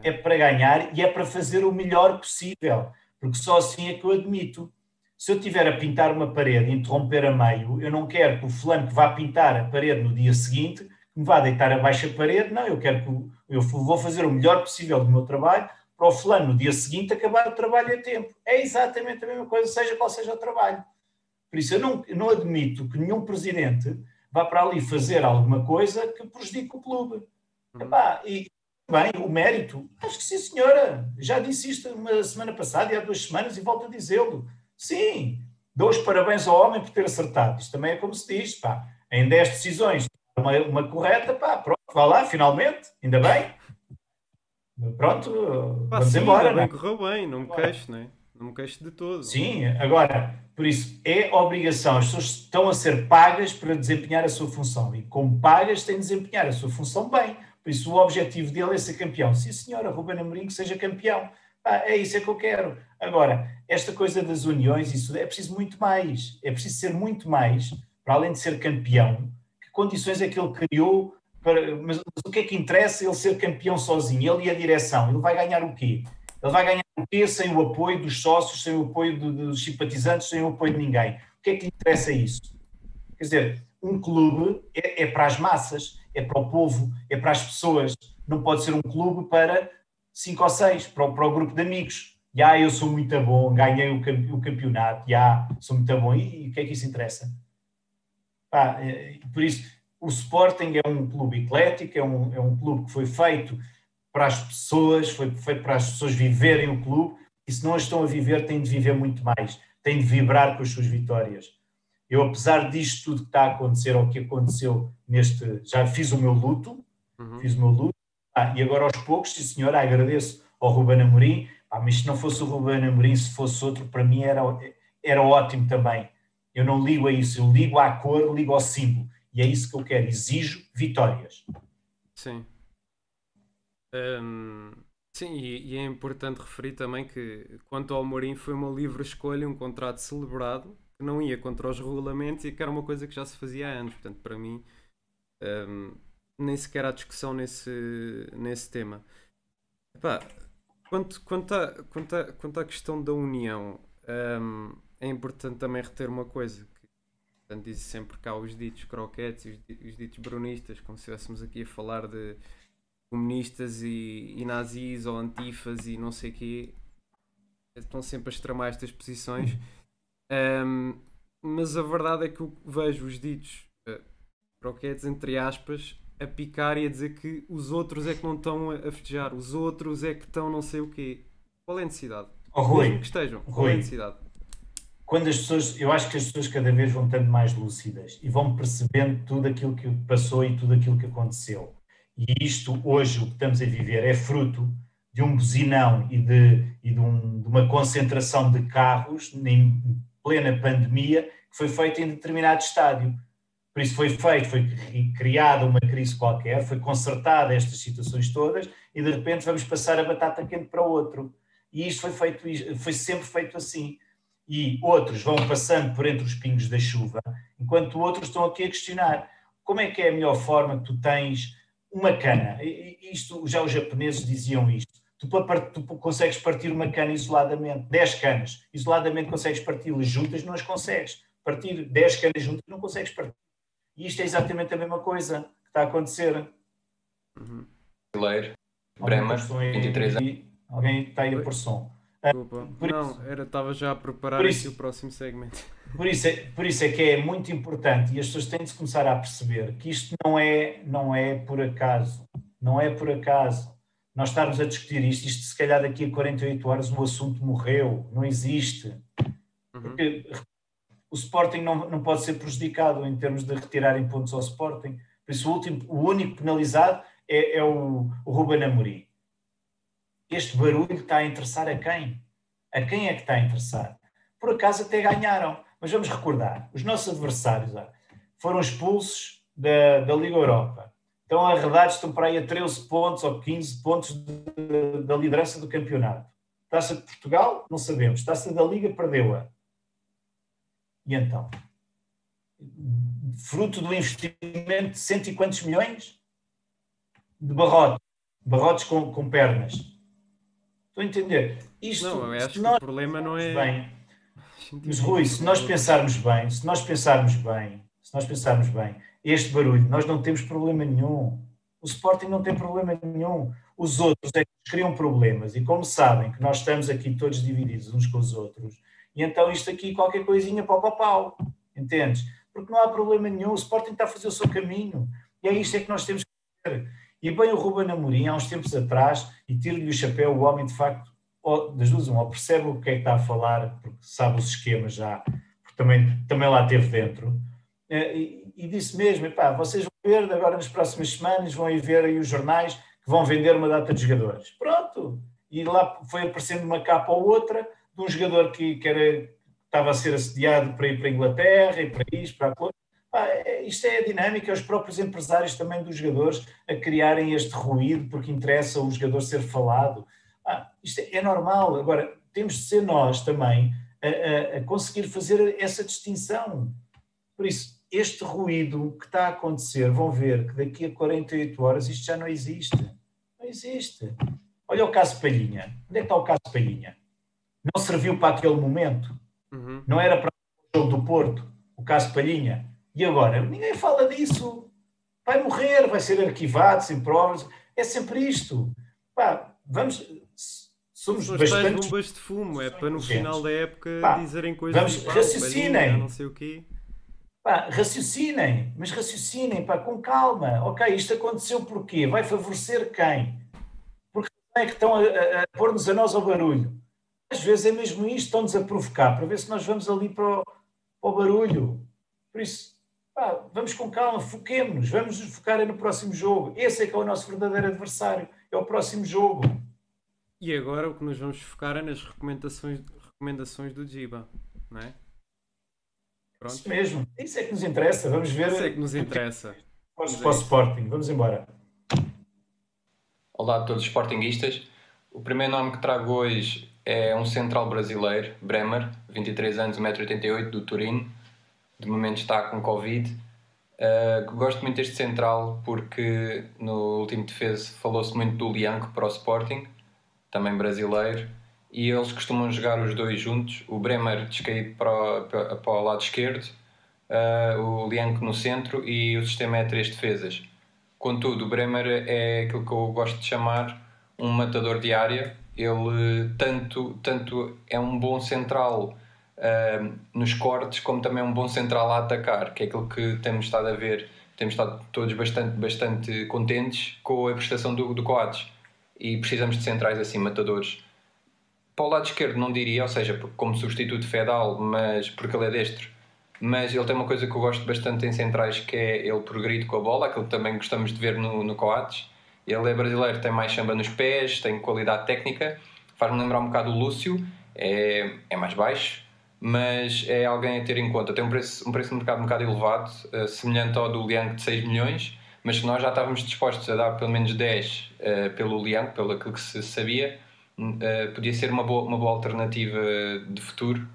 é para ganhar e é para fazer o melhor possível. Porque só assim é que eu admito. Se eu tiver a pintar uma parede e interromper a meio, eu não quero que o fulano que vá pintar a parede no dia seguinte me vá deitar abaixo a parede, não, eu quero que eu vou fazer o melhor possível do meu trabalho para o fulano no dia seguinte acabar o trabalho a tempo. É exatamente a mesma coisa, seja qual seja o trabalho. Por isso, eu não, não admito que nenhum presidente vá para ali fazer alguma coisa que prejudique o clube. Uhum. Epá, e bem, o mérito, acho que sim, senhora. Já disse isto uma semana passada e há duas semanas e volto a dizê-lo. Sim, dou os parabéns ao homem por ter acertado. Isto também é como se diz, pá, em 10 decisões, uma, uma correta, pá, pronto, vá lá, finalmente, ainda bem. Pronto, pá, vamos sim, embora. Bem, é? correu bem, não me queixo, não é? Não me queixo de todo. Sim, agora, por isso, é obrigação, as pessoas estão a ser pagas para desempenhar a sua função e, como pagas, têm de desempenhar a sua função bem. Por isso, o objetivo dele é ser campeão. Sim, senhora, Ruben Amorim que seja campeão. Ah, é isso é que eu quero. Agora, esta coisa das uniões, isso é preciso muito mais. É preciso ser muito mais, para além de ser campeão, que condições é que ele criou para. Mas, mas o que é que interessa ele ser campeão sozinho? Ele e a direção. Ele vai ganhar o quê? Ele vai ganhar o quê sem o apoio dos sócios, sem o apoio dos simpatizantes, sem o apoio de ninguém? O que é que lhe interessa isso? Quer dizer, um clube é, é para as massas, é para o povo, é para as pessoas. Não pode ser um clube para cinco ou seis para o, para o grupo de amigos. Já eu sou muito bom, ganhei o, o campeonato, já sou muito bom. E, e, o que é que isso interessa? Pá, é, por isso, o Sporting é um clube eclético, é um, é um clube que foi feito para as pessoas, foi feito para as pessoas viverem o clube, e se não estão a viver, têm de viver muito mais, têm de vibrar com as suas vitórias. Eu, apesar disto tudo que está a acontecer, ou que aconteceu neste. Já fiz o meu luto, uhum. fiz o meu luto, ah, e agora aos poucos, sim senhor, agradeço ao Ruben Amorim, ah, mas se não fosse o Ruben Amorim, se fosse outro, para mim era, era ótimo também. Eu não ligo a isso, eu ligo à cor, ligo ao símbolo. E é isso que eu quero, exijo vitórias. Sim. Hum, sim, e, e, é importante referir também que, quanto ao Amorim, foi uma livre escolha, um contrato celebrado, que não ia contra os regulamentos e que era uma coisa que já se fazia há anos. Portanto, para mim, hum, nem sequer há discussão nesse, nesse tema. Epá, quanto, quanto, a, quanto, a, quanto à questão da união, um, é importante também reter uma coisa. Portanto, diz sempre cá os ditos croquetes e os, os ditos brunistas, como se estivéssemos aqui a falar de comunistas e, e nazis ou antifas e não sei o quê. Estão sempre a extremar estas posições. Um, mas a verdade é que eu vejo os ditos uh, croquetes, entre aspas, a picar e a dizer que os outros é que não estão a festejar, os outros é que estão não sei o quê. Qual é a necessidade? Oh, Rui, Mesmo que estejam, Rui, qual é a necessidade? Quando as pessoas, eu acho que as pessoas cada vez vão estando mais lúcidas e vão percebendo tudo aquilo que passou e tudo aquilo que aconteceu. E isto, hoje, o que estamos a viver é fruto de um buzinão e de, e de, um, de uma concentração de carros em plena pandemia que foi feita em determinado estádio por isso foi feito, foi criada uma crise qualquer, foi consertada estas situações todas e de repente vamos passar a batata quente para outro. E isto foi feito, foi sempre feito assim. E outros vão passando por entre os pingos da chuva, enquanto outros estão aqui a questionar como é que é a melhor forma que tu tens uma cana. Isto já os japoneses diziam isto. Tu, tu consegues partir uma cana isoladamente, 10 canas, isoladamente consegues parti-las juntas, não as consegues. Partir 10 canas juntas, não consegues partir. E isto é exatamente a mesma coisa que está a acontecer. Uhum. Bremer, 23 anos. Alguém está aí a por som. Desculpa. Por não, isso, era, estava já a preparar isso, o próximo segmento. Por isso, é, por isso é que é muito importante e as pessoas têm de começar a perceber que isto não é, não é por acaso. Não é por acaso. Nós estarmos a discutir isto, isto se calhar daqui a 48 horas o assunto morreu, não existe. Uhum. Porque o Sporting não, não pode ser prejudicado em termos de retirarem pontos ao Sporting. Por isso, o, último, o único penalizado é, é o, o Ruben Amorim. Este barulho está a interessar a quem? A quem é que está a interessar? Por acaso até ganharam. Mas vamos recordar, os nossos adversários foram expulsos da, da Liga Europa. Estão arredados, estão para aí a 13 pontos ou 15 pontos de, da liderança do campeonato. Taça de Portugal, não sabemos. Taça da Liga, perdeu-a. E então? Fruto do investimento de cento e quantos milhões? De barrotes. Barrotes com, com pernas. Estou a entender. Isto, não, eu acho que o problema não é. Bem. Mas Rui, se nós pensarmos bem, se nós pensarmos bem, se nós pensarmos bem, este barulho, nós não temos problema nenhum. O Sporting não tem problema nenhum. Os outros é que criam problemas. E como sabem que nós estamos aqui todos divididos uns com os outros, e então isto aqui, qualquer coisinha, pau, pau, pau. Entendes? Porque não há problema nenhum. O Sporting está a fazer o seu caminho. E é isto é que nós temos que fazer. E bem o Ruben Amorim, há uns tempos atrás, e tiro-lhe o chapéu, o homem de facto, das duas, uma, percebe o que é que está a falar, porque sabe os esquemas já, porque também, também lá esteve dentro, eh, e, e disse mesmo, pá, vocês vão ver agora nas próximas semanas, vão ir ver aí os jornais que vão vender uma data de jogadores. Pronto! E lá foi aparecendo uma capa ou outra de um jogador que, que era, estava a ser assediado para ir para a Inglaterra e para isto, para aquilo. É, isto é a dinâmica, os próprios empresários também dos jogadores a criarem este ruído porque interessa o jogador ser falado. Ah, isto é, é, normal. Agora, temos de ser nós também a, a, a, conseguir fazer essa distinção. Por isso, este ruído que está a acontecer, vão ver que daqui a 48 horas isto já não existe. Não existe. Olha o caso Palhinha. Onde é que está o caso Palhinha? Não serviu para aquele momento. Uhum. Não era para o jogo do Porto, o caso Palhinha. E agora? Ninguém fala disso. Vai morrer, vai ser arquivado, sem provas. É sempre isto. Pá, vamos somos São bastante... bombas de fumo, é para no final da época Pá, dizerem coisas vamos, tipo, raciocinem. não sei o quê. Pá, raciocinem, mas raciocinem, pá, com calma. Ok, isto aconteceu porquê? Vai favorecer quem? Porque é que estão a, a, a pôr-nos a nós ao barulho. Às vezes é mesmo isto, estão-nos a provocar, para ver se nós vamos ali para o, para o barulho. Por isso, pá, vamos com calma, foquemos-nos, vamos nos focar no próximo jogo. Esse é que é o nosso verdadeiro adversário, é o próximo jogo. E agora o que nos vamos focar é nas recomendações, recomendações do Jiba, não é? Pronto. Isso mesmo, isso é que nos interessa. Vamos ver. Isso é que nos interessa. Para o Sporting, vamos embora. Olá a todos os Sportingistas. O primeiro nome que trago hoje é um central brasileiro, Bremer, 23 anos, 1,88m, do Turino. De momento está com Covid. Uh, gosto muito deste central porque no último defesa falou-se muito do Lianco para o Sporting também brasileiro, e eles costumam jogar os dois juntos, o Bremer descaído para para o lado esquerdo, uh, o Lianco no centro e o sistema é três defesas. Contudo, o Bremer é aquilo que eu gosto de chamar um matador de área. Ele tanto, tanto é um bom central uh, nos cortes, como também é um bom central a atacar, que é aquilo que temos estado a ver. Temos estado todos bastante, bastante contentes com a prestação do, do Coates e precisamos de centrais assim, matadores. Para o lado esquerdo não diria, ou seja, como substituto Fedal, mas porque ele é destro. Mas ele tem uma coisa que eu gosto bastante em centrais que é ele progride com a bola, aquilo que também gostamos de ver no, no Coates. Ele é brasileiro, tem mais chamba nos pés, tem qualidade técnica, faz-me lembrar um bocado o Lúcio, é, é mais baixo, mas é alguém a ter em conta. Tem um preço, um preço de mercado um bocado elevado, uh, semelhante ao do Liang de 6 milhões, mas se nós já estávamos dispostos a dar pelo menos 10 uh, eh, pelo Liang, pelo aquilo que se sabia, uh, podia ser uma boa, uma boa alternativa de futuro.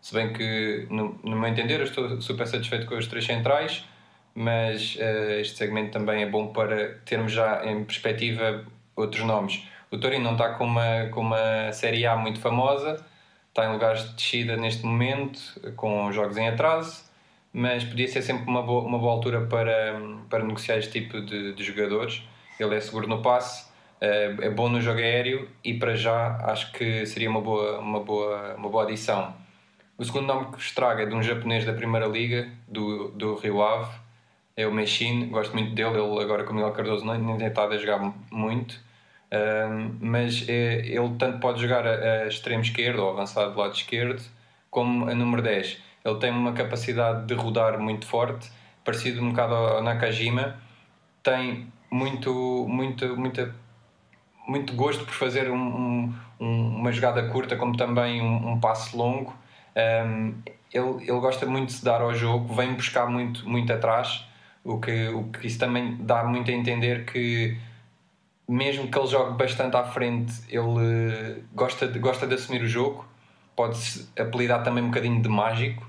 Se bem que, no, no meu entender, eu estou super satisfeito com os três centrais, mas este segmento também é bom para termos já em perspectiva outros nomes. O Torino não está com uma, com uma Série A muito famosa, está em lugares de descida neste momento, com jogos em atraso mas podia ser sempre uma boa, uma boa altura para, para negociar este tipo de, de jogadores. Ele é seguro no passe, é, é bom no jogo aéreo e para já acho que seria uma boa, uma boa, uma boa adição. O segundo nome que vos trago é de um japonês da Primeira Liga, do, do Rio Ave, é o Machine, gosto muito dele, ele agora com o Miguel Cardoso não tem estado a jogar muito, mas é, ele tanto pode jogar a, extremo esquerdo ou avançado do lado esquerdo, como a número 10 ele tem uma capacidade de rodar muito forte, parecido um bocado ao Nakajima. Tem muito, muito, muita, muito gosto por fazer um, um, uma jogada curta, como também um, um passe longo. Ele, ele gosta muito de se dar ao jogo, vem buscar muito, muito atrás, o que, o que isso também dá muito a entender que mesmo que ele jogue bastante à frente, ele gosta de, gosta de assumir o jogo, pode-se apelidar também um bocadinho de mágico,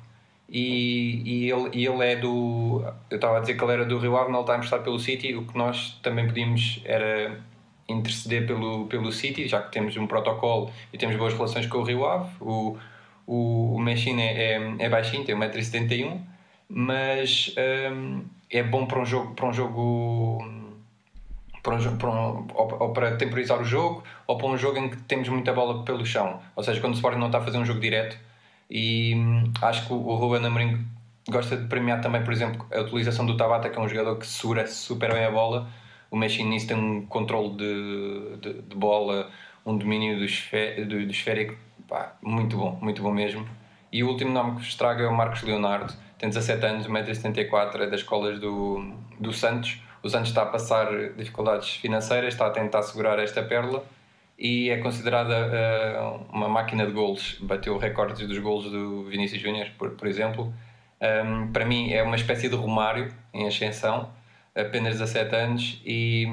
e, e, ele, e ele é do. Eu estava a dizer que ele era do Rio Ave, ele está emprestado pelo City. O que nós também pedimos era interceder pelo, pelo City, já que temos um protocolo e temos boas relações com o Rio Ave. O, O, o Machine é, é, é baixinho, tem 1,71m, mas um, é bom para um jogo. Para um jogo para um, para um, ou, para temporizar o jogo, ou para um jogo em que temos muita bola pelo chão. Ou seja, quando o Sporting não está a fazer um jogo direto. E hum, acho que o, Ruben Amorim gosta de premiar também, por exemplo, a utilização do Tabata, que é um jogador que segura super bem a bola. O Machine tem um controle de, de, de, bola, um domínio do, esfé, do, do esférico pá, muito bom, muito bom mesmo. E o último nome que vos trago é o Marcos Leonardo, tem 17 anos, 1,74m, é das escolas do, do Santos. Santos está a passar dificuldades financeiras, está a tentar segurar esta perla e é considerada uh, uma máquina de golos. Bateu recordes dos golos do Vinícius Júnior, por, por exemplo. Um, para mim é uma espécie de Romário em ascensão, apenas 17 anos e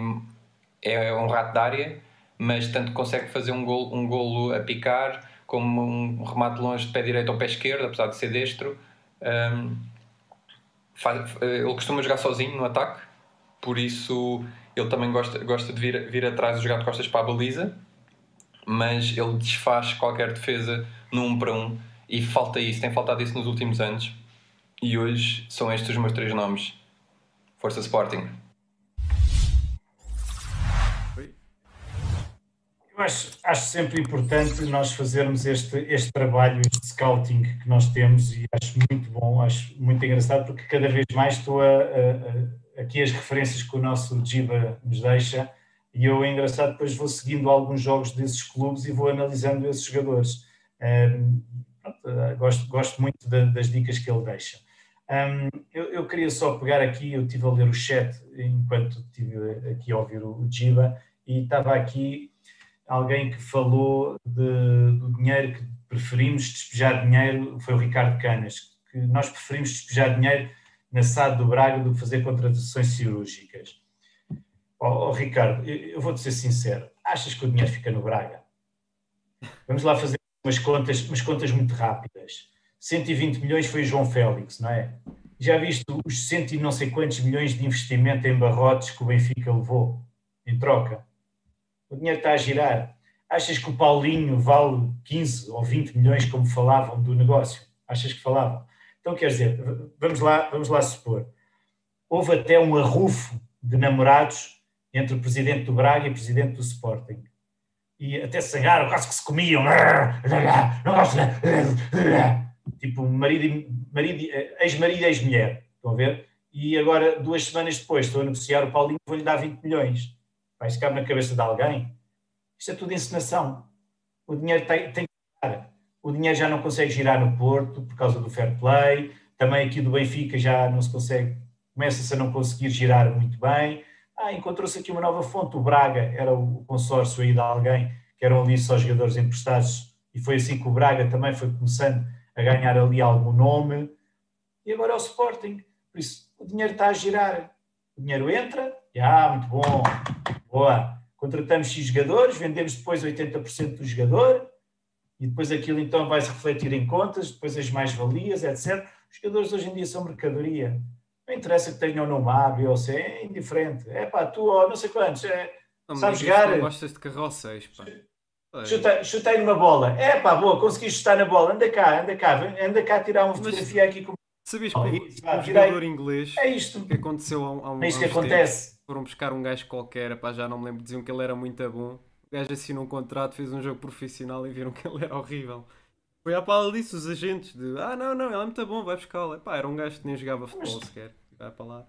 é um rato de área, mas tanto consegue fazer um golo, um golo a picar como um remate longe de pé direito ou pé esquerdo, apesar de ser destro. Um, faz, ele costuma jogar sozinho no ataque, por isso ele também gosta, gosta de vir, vir atrás e jogar de costas para a baliza, mas ele desfaz qualquer defesa no 1 um para 1 um, e falta isso, tem faltado isso nos últimos anos. E hoje são estes os meus três nomes: Força Sporting. Eu acho, acho sempre importante nós fazermos este, este trabalho de scouting que nós temos e acho muito bom, acho muito engraçado porque cada vez mais estou a, a aqui as referências que o nosso Jiba nos deixa e eu é engraçado depois vou seguindo alguns jogos desses clubes e vou analisando esses jogadores. Um, pronto, gosto, gosto muito das dicas que ele deixa. Um, eu, eu, queria só pegar aqui, eu estive a ler o chat enquanto estive aqui a ouvir o, Jiba e estava aqui alguém que falou de, do dinheiro que preferimos despejar dinheiro, foi o Ricardo Canas, que nós preferimos despejar dinheiro na SAD do Braga do que fazer contratações cirúrgicas. Oh, oh Ricardo, eu, vou-te ser sincero, achas que o dinheiro fica no Braga? Vamos lá fazer umas contas, umas contas muito rápidas. 120 milhões foi o João Félix, não é? Já viste os cento e não sei quantos milhões de investimento em barrotes que o Benfica levou em troca? O dinheiro está a girar. Achas que o Paulinho vale 15 ou 20 milhões, como falavam do negócio? Achas que falavam? Então, quer dizer, vamos lá, vamos lá supor. Houve até um arrufo de namorados entre o presidente do Braga e o presidente do Sporting. E até se zangaram, quase que se comiam. Tipo, marido, marido, ex-marido e ex-mulher. Estão a ver? E agora, duas semanas depois, estou a negociar o Paulinho, vou-lhe dar 20 milhões. Vai ficar na cabeça de alguém? Isto é tudo encenação. O dinheiro tem, tem que girar. O dinheiro já não consegue girar no Porto por causa do fair play. Também aqui do Benfica já não se consegue, começa-se a não conseguir girar muito bem. Ah, encontrou-se aqui uma nova fonte. O Braga era o consórcio aí de alguém que eram ali só jogadores emprestados e foi assim que o Braga também foi começando a ganhar ali algum nome. E agora é o Sporting. Por isso, o dinheiro está a girar. O dinheiro entra, ah, muito bom, boa. Contratamos X jogadores, vendemos depois 80% do jogador, e depois aquilo então vai se refletir em contas, depois as mais-valias, etc. Os jogadores hoje em dia são mercadoria. Não interessa que tenham nome A, B ou C, é indiferente. É pá, tu ou não sei quantos, é, não, sabes jogar. Não gostas de carroças, pá. Chutei, chutei numa bola. É pá, boa, consegui chutar na bola. Anda cá, anda cá, anda cá tirar uma fotografia Mas, aqui com. Sabias que oh, um jogador inglês é isto. que aconteceu há, há um É isto que acontece. Tempos, foram buscar um gajo qualquer, pá, já não me lembro, diziam que ele era muito bom. Gajo assinou um contrato, fez um jogo profissional e viram (laughs) que ele era horrível. Foi à pala disso os agentes de ah não, não, ele é muito bom, vai buscá-lo. Era um gajo que nem jogava futebol Mas... sequer. Vai para lá.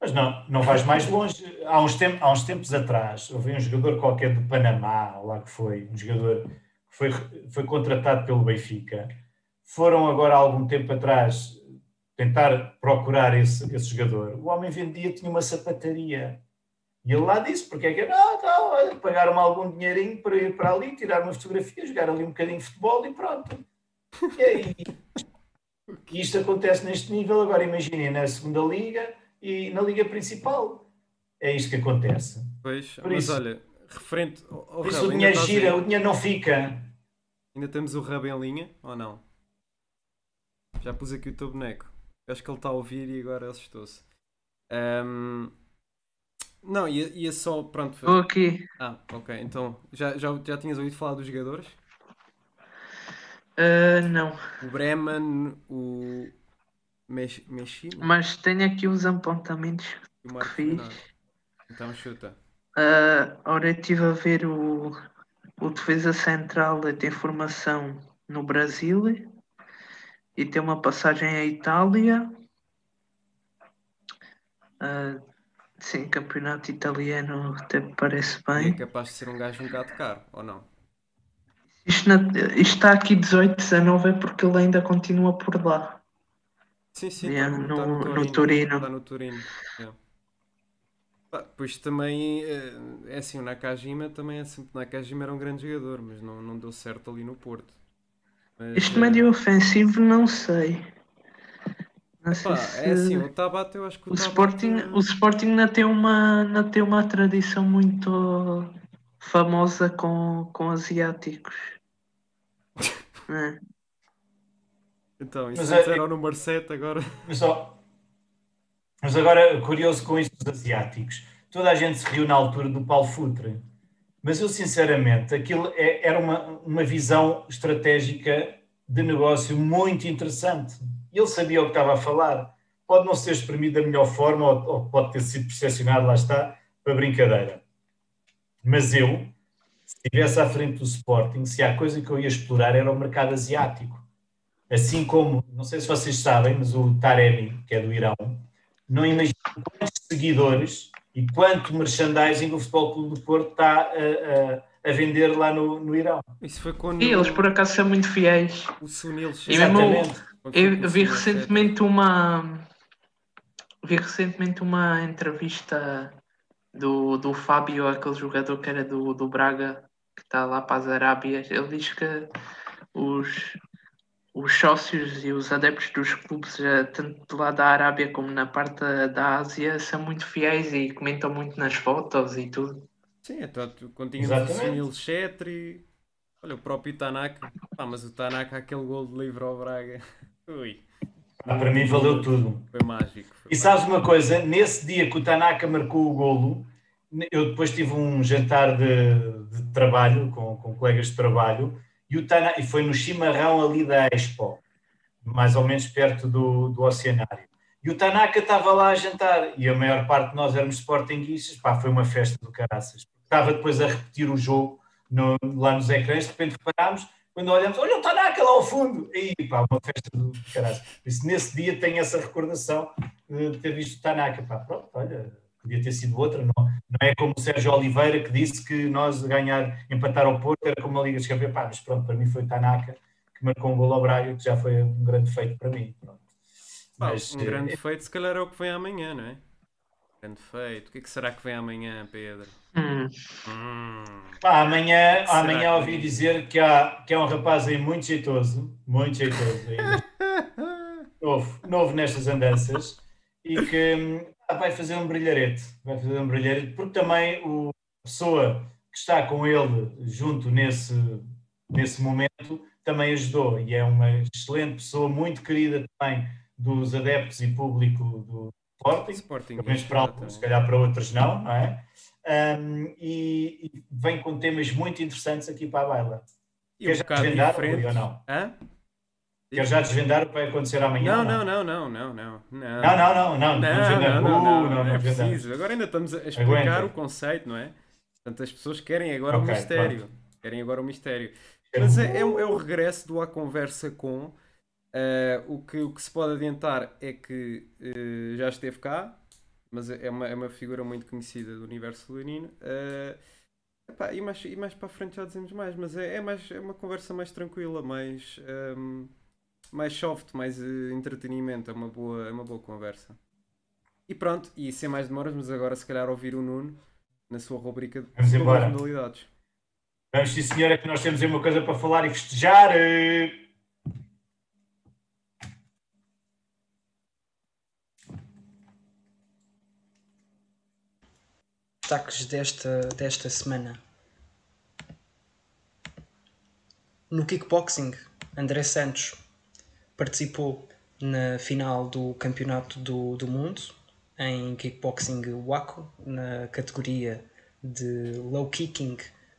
Mas não, não vais mais longe. Há uns, tempos, há uns tempos atrás, houve um jogador qualquer do Panamá, lá que foi, um jogador que foi, foi contratado pelo Benfica. Foram agora, há algum tempo atrás, tentar procurar esse, esse jogador. O homem vendia, tinha uma sapataria. E ele lá disse, porque é que não, não, pagaram-me algum dinheirinho para ir para ali, tirar uma fotografia, jogar ali um bocadinho de futebol e pronto. E aí, isto acontece neste nível, agora imaginem na segunda liga e na liga principal. É isto que acontece. Pois, por mas isso, olha, referente ao, por isso o dinheiro gira, o dinheiro não fica. Ainda temos o rabo em linha ou não? Já pus aqui o teu boneco. Acho que ele está a ouvir e agora assustou-se. Um, não, ia, ia só. Pronto. Estou aqui. Ah, ok. Então, já, já, já tinhas ouvido falar dos jogadores? Uh, não. O Bremen, o Mexino Mas tenho aqui uns apontamentos que fiz. Então chuta. Uh, ora, eu estive a ver o, o defesa central tem formação no Brasil e tem uma passagem à Itália. Uh, sim, campeonato italiano até parece E é bem. capaz de ser um gajo um bocado caro, ou não? Isto, na- isto está aqui 18, 19 é porque ele ainda continua por lá. Sim, sim, Yeah, está no- no, no. Torino. Está no Torino. yeah. Pá, Pois também, eh, é assim, o Nakajima também é sempre. Nakajima era um grande jogador, mas não, não deu certo ali no Porto. Mas, Este eh, médio ofensivo, não sei. Não sei pá, se... é assim, o Tabata eu acho que o, O Tabata- Sporting, o Sporting ainda tem uma, ainda tem uma tradição muito famosa com, com asiáticos. (laughs) É. Então, isso Mas é- era o número 7, agora. Mas, ó, mas agora, curioso com isso dos asiáticos, toda a gente se riu na altura do Paulo Futre, mas eu sinceramente, aquilo é- era uma, uma visão estratégica de negócio muito interessante. Ele sabia o que estava a falar. Pode não ser exprimido da melhor forma ou, ou pode ter sido percepcionado, lá está, para brincadeira. Mas eu, se estivesse à frente do Sporting, se há coisa que eu ia explorar era o mercado asiático. Assim como, não sei se vocês sabem, mas o Taremi, que é do Irão, não imagino quantos seguidores e quanto merchandising o Futebol Clube do Porto está a, a- a vender lá no, no Irão. Isso foi quando E eles por acaso são muito fiéis. o Sunil E o- Exatamente. Eu vi recentemente uma vi recentemente uma entrevista do, do Fábio, aquele jogador que era do, do Braga, que está lá para as Arábias. Ele diz que os, os sócios e os adeptos dos clubes, eh, tanto lá da Arábia como na parte da, Ásia, são muito fiéis e comentam muito nas fotos e tudo. Sim, então, tu- quando tínhamos o. Sunil Chetri, olha o próprio Tanaka. Pá, mas o Tanaka, aquele gol de livre ao Braga. Ui, Ah, para mim valeu tudo. foi mágico. foi E sabes uma coisa? Nesse dia que o Tanaka marcou o golo, eu depois tive um jantar de, de trabalho com, com colegas de trabalho e, o Tanaka, e foi no chimarrão ali da Expo, mais ou menos perto do, do Oceanário. E o Tanaka estava lá a jantar e a maior parte de nós éramos sportinguistas. Pá, foi uma festa do caraças. Estava depois a repetir o jogo no- lá nos ecrãs, de repente reparámos, quando olhamos, olha o Tanaka lá ao fundo. E pá, uma festa do caraças. Por isso, nesse dia tenho essa recordação de ter visto o Tanaka. Pá, pronto, olha, podia ter sido outra. Não, não é como o Sérgio Oliveira que disse que nós ganhar, empatar ao Porto era como a Liga dos Campeões. Pá, mas pronto, para mim foi o Tanaka que marcou um gol ao Braga, que já foi um grande feito para mim. Pronto. Mas, um eh, grande feito, se calhar é o que vem amanhã, não é? Grande feito. O que é que será que vem amanhã, Pedro? Hum. Pá, amanhã, Será amanhã que- ouvi dizer que, há, que é um rapaz aí muito jeitoso, muito jeitoso ainda, (laughs) novo, novo nestas andanças, e que hum, ah, vai fazer um brilharete, vai fazer um brilharete, porque também o, a pessoa que está com ele junto nesse, nesse momento também ajudou, e é uma excelente pessoa, muito querida também dos adeptos e público do Sporting, Sporting. pelo menos para alguns, se calhar para outros não, não é? Um, e, e vem com temas muito interessantes aqui para a baila. E Quer um já desvendar, diferente. Ou não? Hã? Quer já desvendar o que vai acontecer amanhã? Não, não, não, não, não, não. Não, não, não, não, não, Não, não, não, Uh, não, não, é preciso. Agora ainda estamos a explicar Aguenta. o conceito, não é? Portanto, as pessoas querem agora o Ok, mistério. Querem agora o mistério. Mas é, é, o- é o regresso do A Conversa com. eh, o, que, o que se pode adiantar é que eh, já esteve cá, mas é uma, é uma figura muito conhecida do universo leonino. Eh, epá, e, mais, e mais para a frente já dizemos mais, mas é, é, mais, é uma conversa mais tranquila, mais, ehm, mais soft, mais eh, entretenimento. É uma, boa, é uma boa conversa. E pronto, e sem mais demoras, mas agora se calhar ouvir o Nuno na sua rubrica de modalidades. Vamos, sim, senhora, que nós temos aí uma coisa para falar e festejar. Destaques desta, desta semana. No kickboxing, André Santos participou na final do Campeonato do, do Mundo em kickboxing Waco, na categoria de low kicking,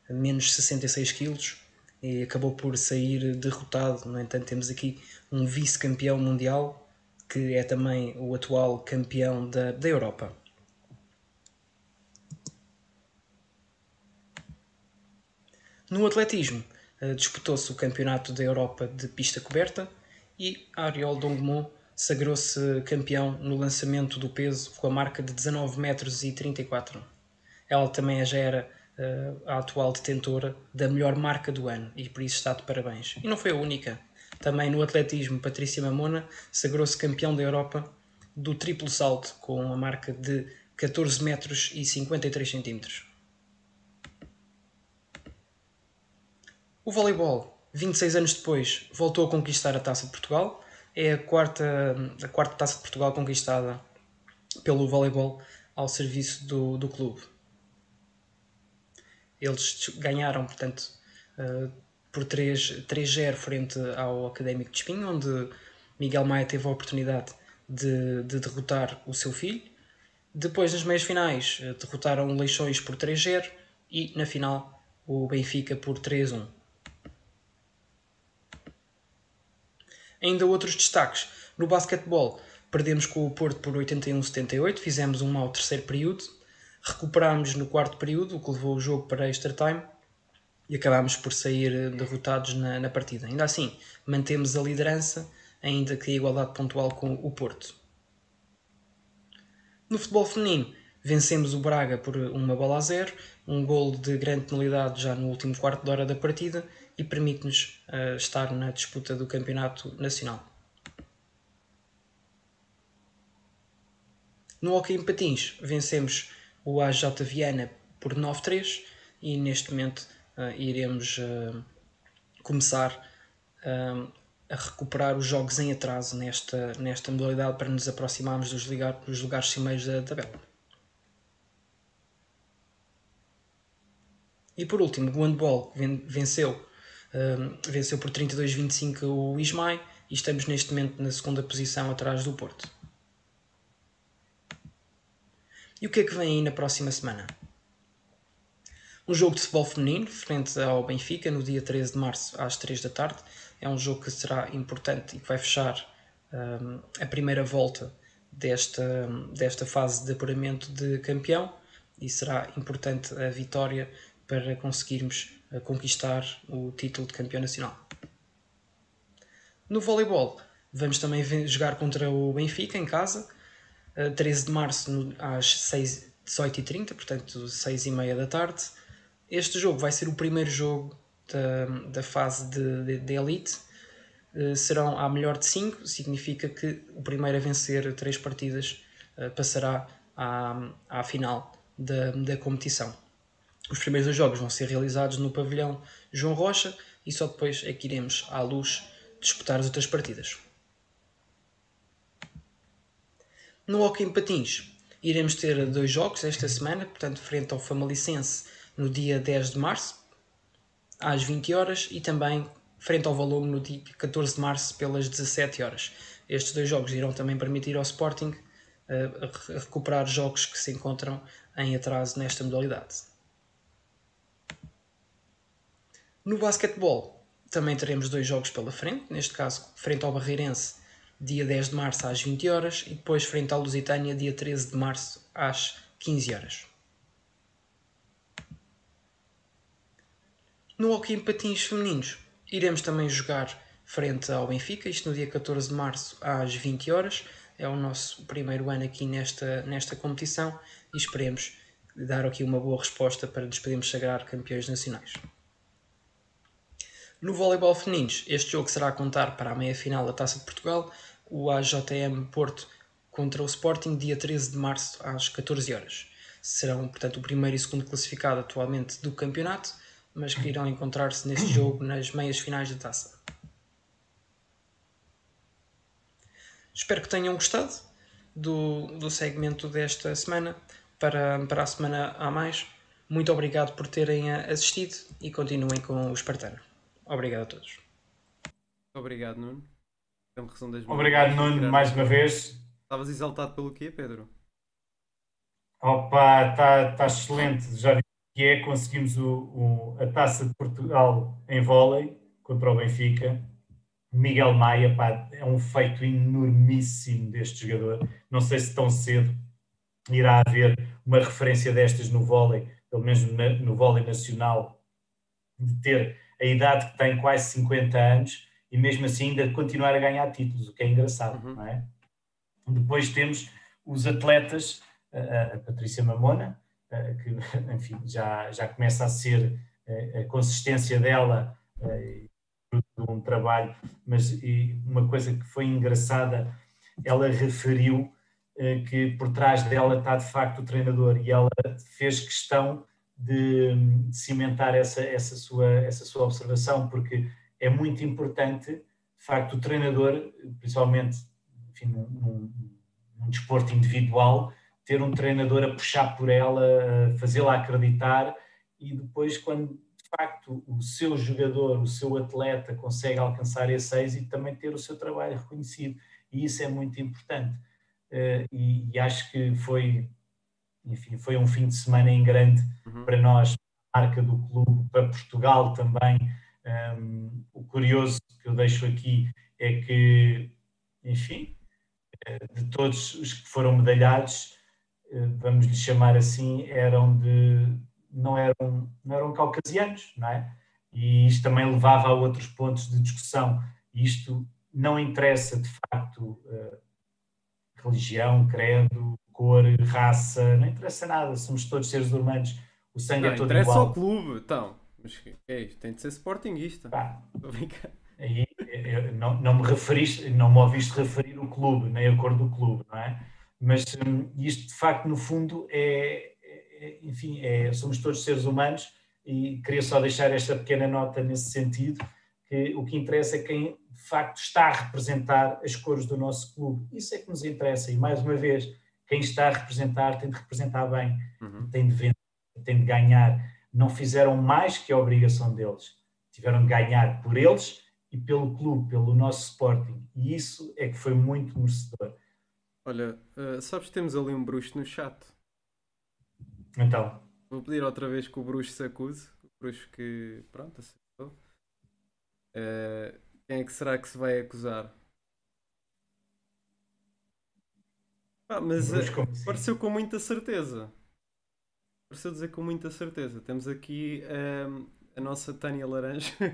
menos 66 kg. e acabou por sair derrotado. No entanto, temos aqui um vice-campeão mundial que é também o atual campeão da, da Europa. No atletismo, eh, disputou-se o Campeonato da Europa de pista coberta e Ariel Dongmont sagrou-se campeão no lançamento do peso com a marca de 19 metros e 34. Ela também já era uh, a atual detentora da melhor marca do ano e por isso está de parabéns. E não foi a única. Também no atletismo, Patrícia Mamona sagrou-se campeão da Europa do triplo salto com a marca de 14 metros e 53 centímetros. O voleibol, 26 anos depois, voltou a conquistar a Taça de Portugal. É a quarta, a quarta Taça de Portugal conquistada pelo voleibol ao serviço do, do clube. Eles ganharam, portanto, uh, por 3-0 frente ao Académico de Espinho, onde Miguel Maia teve a oportunidade de, de derrotar o seu filho. Depois, nas meias finais, uh, derrotaram o Leixões por 3-0 e, na final, o Benfica por 3-1. Ainda outros destaques. No basquetebol, perdemos com o Porto por 81-78, fizemos um mau terceiro período, recuperámos no quarto período, o que levou o jogo para extra time e acabámos por sair derrotados na, na partida. Ainda assim, mantemos a liderança, ainda que a igualdade pontual com o Porto. No futebol feminino, vencemos o Braga por uma bola a zero, um gol de grande penalidade já no último quarto de hora da partida e permite-nos uh, estar na disputa do campeonato nacional. No hockey em patins, vencemos o AJ Viana por 9-3 e neste momento uh, iremos uh, começar a recuperar os jogos em atraso nesta, nesta modalidade para nos aproximarmos dos, ligar, dos lugares cimeiros da tabela. E por último, o handball venceu venceu por 32-25 o Ismael e estamos neste momento na segunda posição atrás do Porto. E o que é que vem aí na próxima semana? Um jogo de futebol feminino frente ao Benfica no dia 13 de março às 3 da tarde. É um jogo que será importante e que vai fechar um, a primeira volta desta, desta fase de apuramento de campeão e será importante a vitória para conseguirmos a conquistar o título de campeão nacional. No voleibol, vamos também jogar contra o Benfica em casa, 13 de março às 18h30, portanto 6h30 da tarde. Este jogo vai ser o primeiro jogo da, da fase de, de, de elite. Eh, serão à melhor de 5, significa que o primeiro a vencer três partidas eh, passará à, à final da, da competição. Os primeiros dois jogos vão ser realizados no pavilhão João Rocha e só depois é que iremos à luz disputar as outras partidas. No Hockey em Patins, iremos ter dois jogos esta semana, portanto, frente ao Famalicense no dia 10 de março, às 20 horas, e também frente ao Valongo no dia 14 de março, pelas 17 horas. Estes dois jogos irão também permitir ao Sporting uh, recuperar jogos que se encontram em atraso nesta modalidade. No basquetebol também teremos dois jogos pela frente, neste caso frente ao Barreirense, dia 10 de março às 20 horas e depois frente à Lusitânia, dia 13 de março às 15 horas. No hockey em patins femininos, iremos também jogar frente ao Benfica, isto no dia 14 de março às 20 horas. É o nosso primeiro ano aqui nesta, nesta competição e esperemos dar aqui uma boa resposta para nos podermos sagrar campeões nacionais. No voleibol femininos, este jogo será a contar para a meia-final da Taça de Portugal, o AJM Porto contra o Sporting, dia 13 de março, às 14 horas. Serão, portanto, o primeiro e segundo classificado atualmente do campeonato, mas que irão encontrar-se neste jogo nas meias finais da taça. Espero que tenham gostado do, do segmento desta semana. Para, para a semana a mais, muito obrigado por terem assistido e continuem com o Espartano. Obrigado a todos. Obrigado, Nuno. Obrigado, Nuno, mais uma vez. Estavas exaltado pelo quê, Pedro? Opa, está tá excelente. Já que é conseguimos o, o, a taça de Portugal em vôlei contra o Benfica. Miguel Maia pá, é um feito enormíssimo deste jogador. Não sei se tão cedo irá haver uma referência destas no vôlei, pelo menos no, no vôlei nacional, de ter a idade que tem, quase 50 anos, e mesmo assim ainda continuar a ganhar títulos, o que é engraçado, uhum. não é? Depois temos os atletas, a, a Patrícia Mamona, que (laughs) enfim, já, já começa a ser a consistência dela de um trabalho, mas uma coisa que foi engraçada, ela referiu que por trás dela está de facto o treinador e ela fez questão de, cimentar essa, essa, sua, essa sua observação, porque é muito importante, de facto, o treinador, principalmente enfim, num, num, num desporto individual, ter um treinador a puxar por ela, fazê-la acreditar e depois quando de facto o seu jogador, o seu atleta consegue alcançar esse êxito, também ter o seu trabalho reconhecido. E isso é muito importante. Eh, e, e acho que foi enfim, foi um fim de semana em grande uhum. para nós, marca do clube, para Portugal também. Um, o curioso que eu deixo aqui é que, enfim, eh, de todos os que foram medalhados, eh, vamos lhe chamar assim, eram de não eram, não eram caucasianos, não é? E isto também levava a outros pontos de discussão. Isto não interessa de facto eh, religião, credo, cor, raça, não interessa nada, somos todos seres humanos, o sangue é não, é todo interessa igual. ao clube, então, mas é isto, tem de ser sportinguista. Pá, aí não, não me referiste, não me ouviste referir o clube, nem a cor do clube, não é? Mas hum, isto de facto, no fundo, é, é enfim, é, somos todos seres humanos e queria só deixar esta pequena nota nesse sentido, que o que interessa é quem de facto está a representar as cores do nosso clube. Isso é que nos interessa e mais uma vez, quem está a representar tem de representar bem, uhum. tem de vender, tem de ganhar. Não fizeram mais que a obrigação deles. Tiveram de ganhar por eles e pelo clube, pelo nosso Sporting. E isso é que foi muito merecedor. Olha, uh, sabes que temos ali um bruxo no chat. Então. Vou pedir outra vez que o bruxo se acuse. O bruxo que, pronto, acertou. Uh, quem é que será que se vai acusar? Ah, mas uh, pareceu com muita certeza. Pareceu dizer com muita certeza. Temos aqui uh, a nossa Tânia Laranja. (laughs)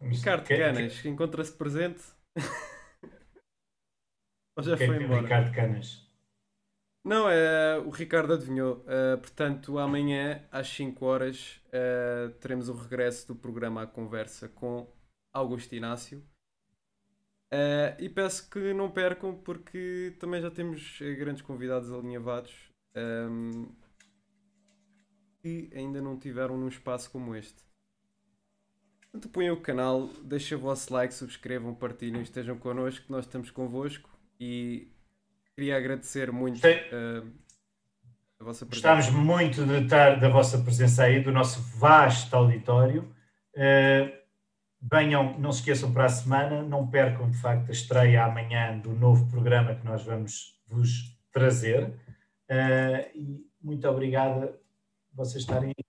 Ricardo que, Canas, que... encontra-se presente. (laughs) Ou já foi embora? Ricardo Canas. Não, é, o Ricardo adivinhou. Uh, portanto, amanhã às 5 horas uh, teremos o regresso do programa à conversa com Augusto Inácio. Uh, e peço que não percam, porque também já temos eh, grandes convidados alinhavados um, ehm, que ainda não tiveram num espaço como este. Portanto, ponham o canal, deixem o vosso like, subscrevam, partilhem, estejam connosco, nós estamos convosco e queria agradecer muito uh, a vossa presença. Gostamos muito de estar da vossa presença aí, do nosso vasto auditório. Uh, Venham, não se esqueçam para a semana, não percam de facto a estreia amanhã do novo programa que nós vamos vos trazer. Uh, e muito obrigada por vocês estarem aí.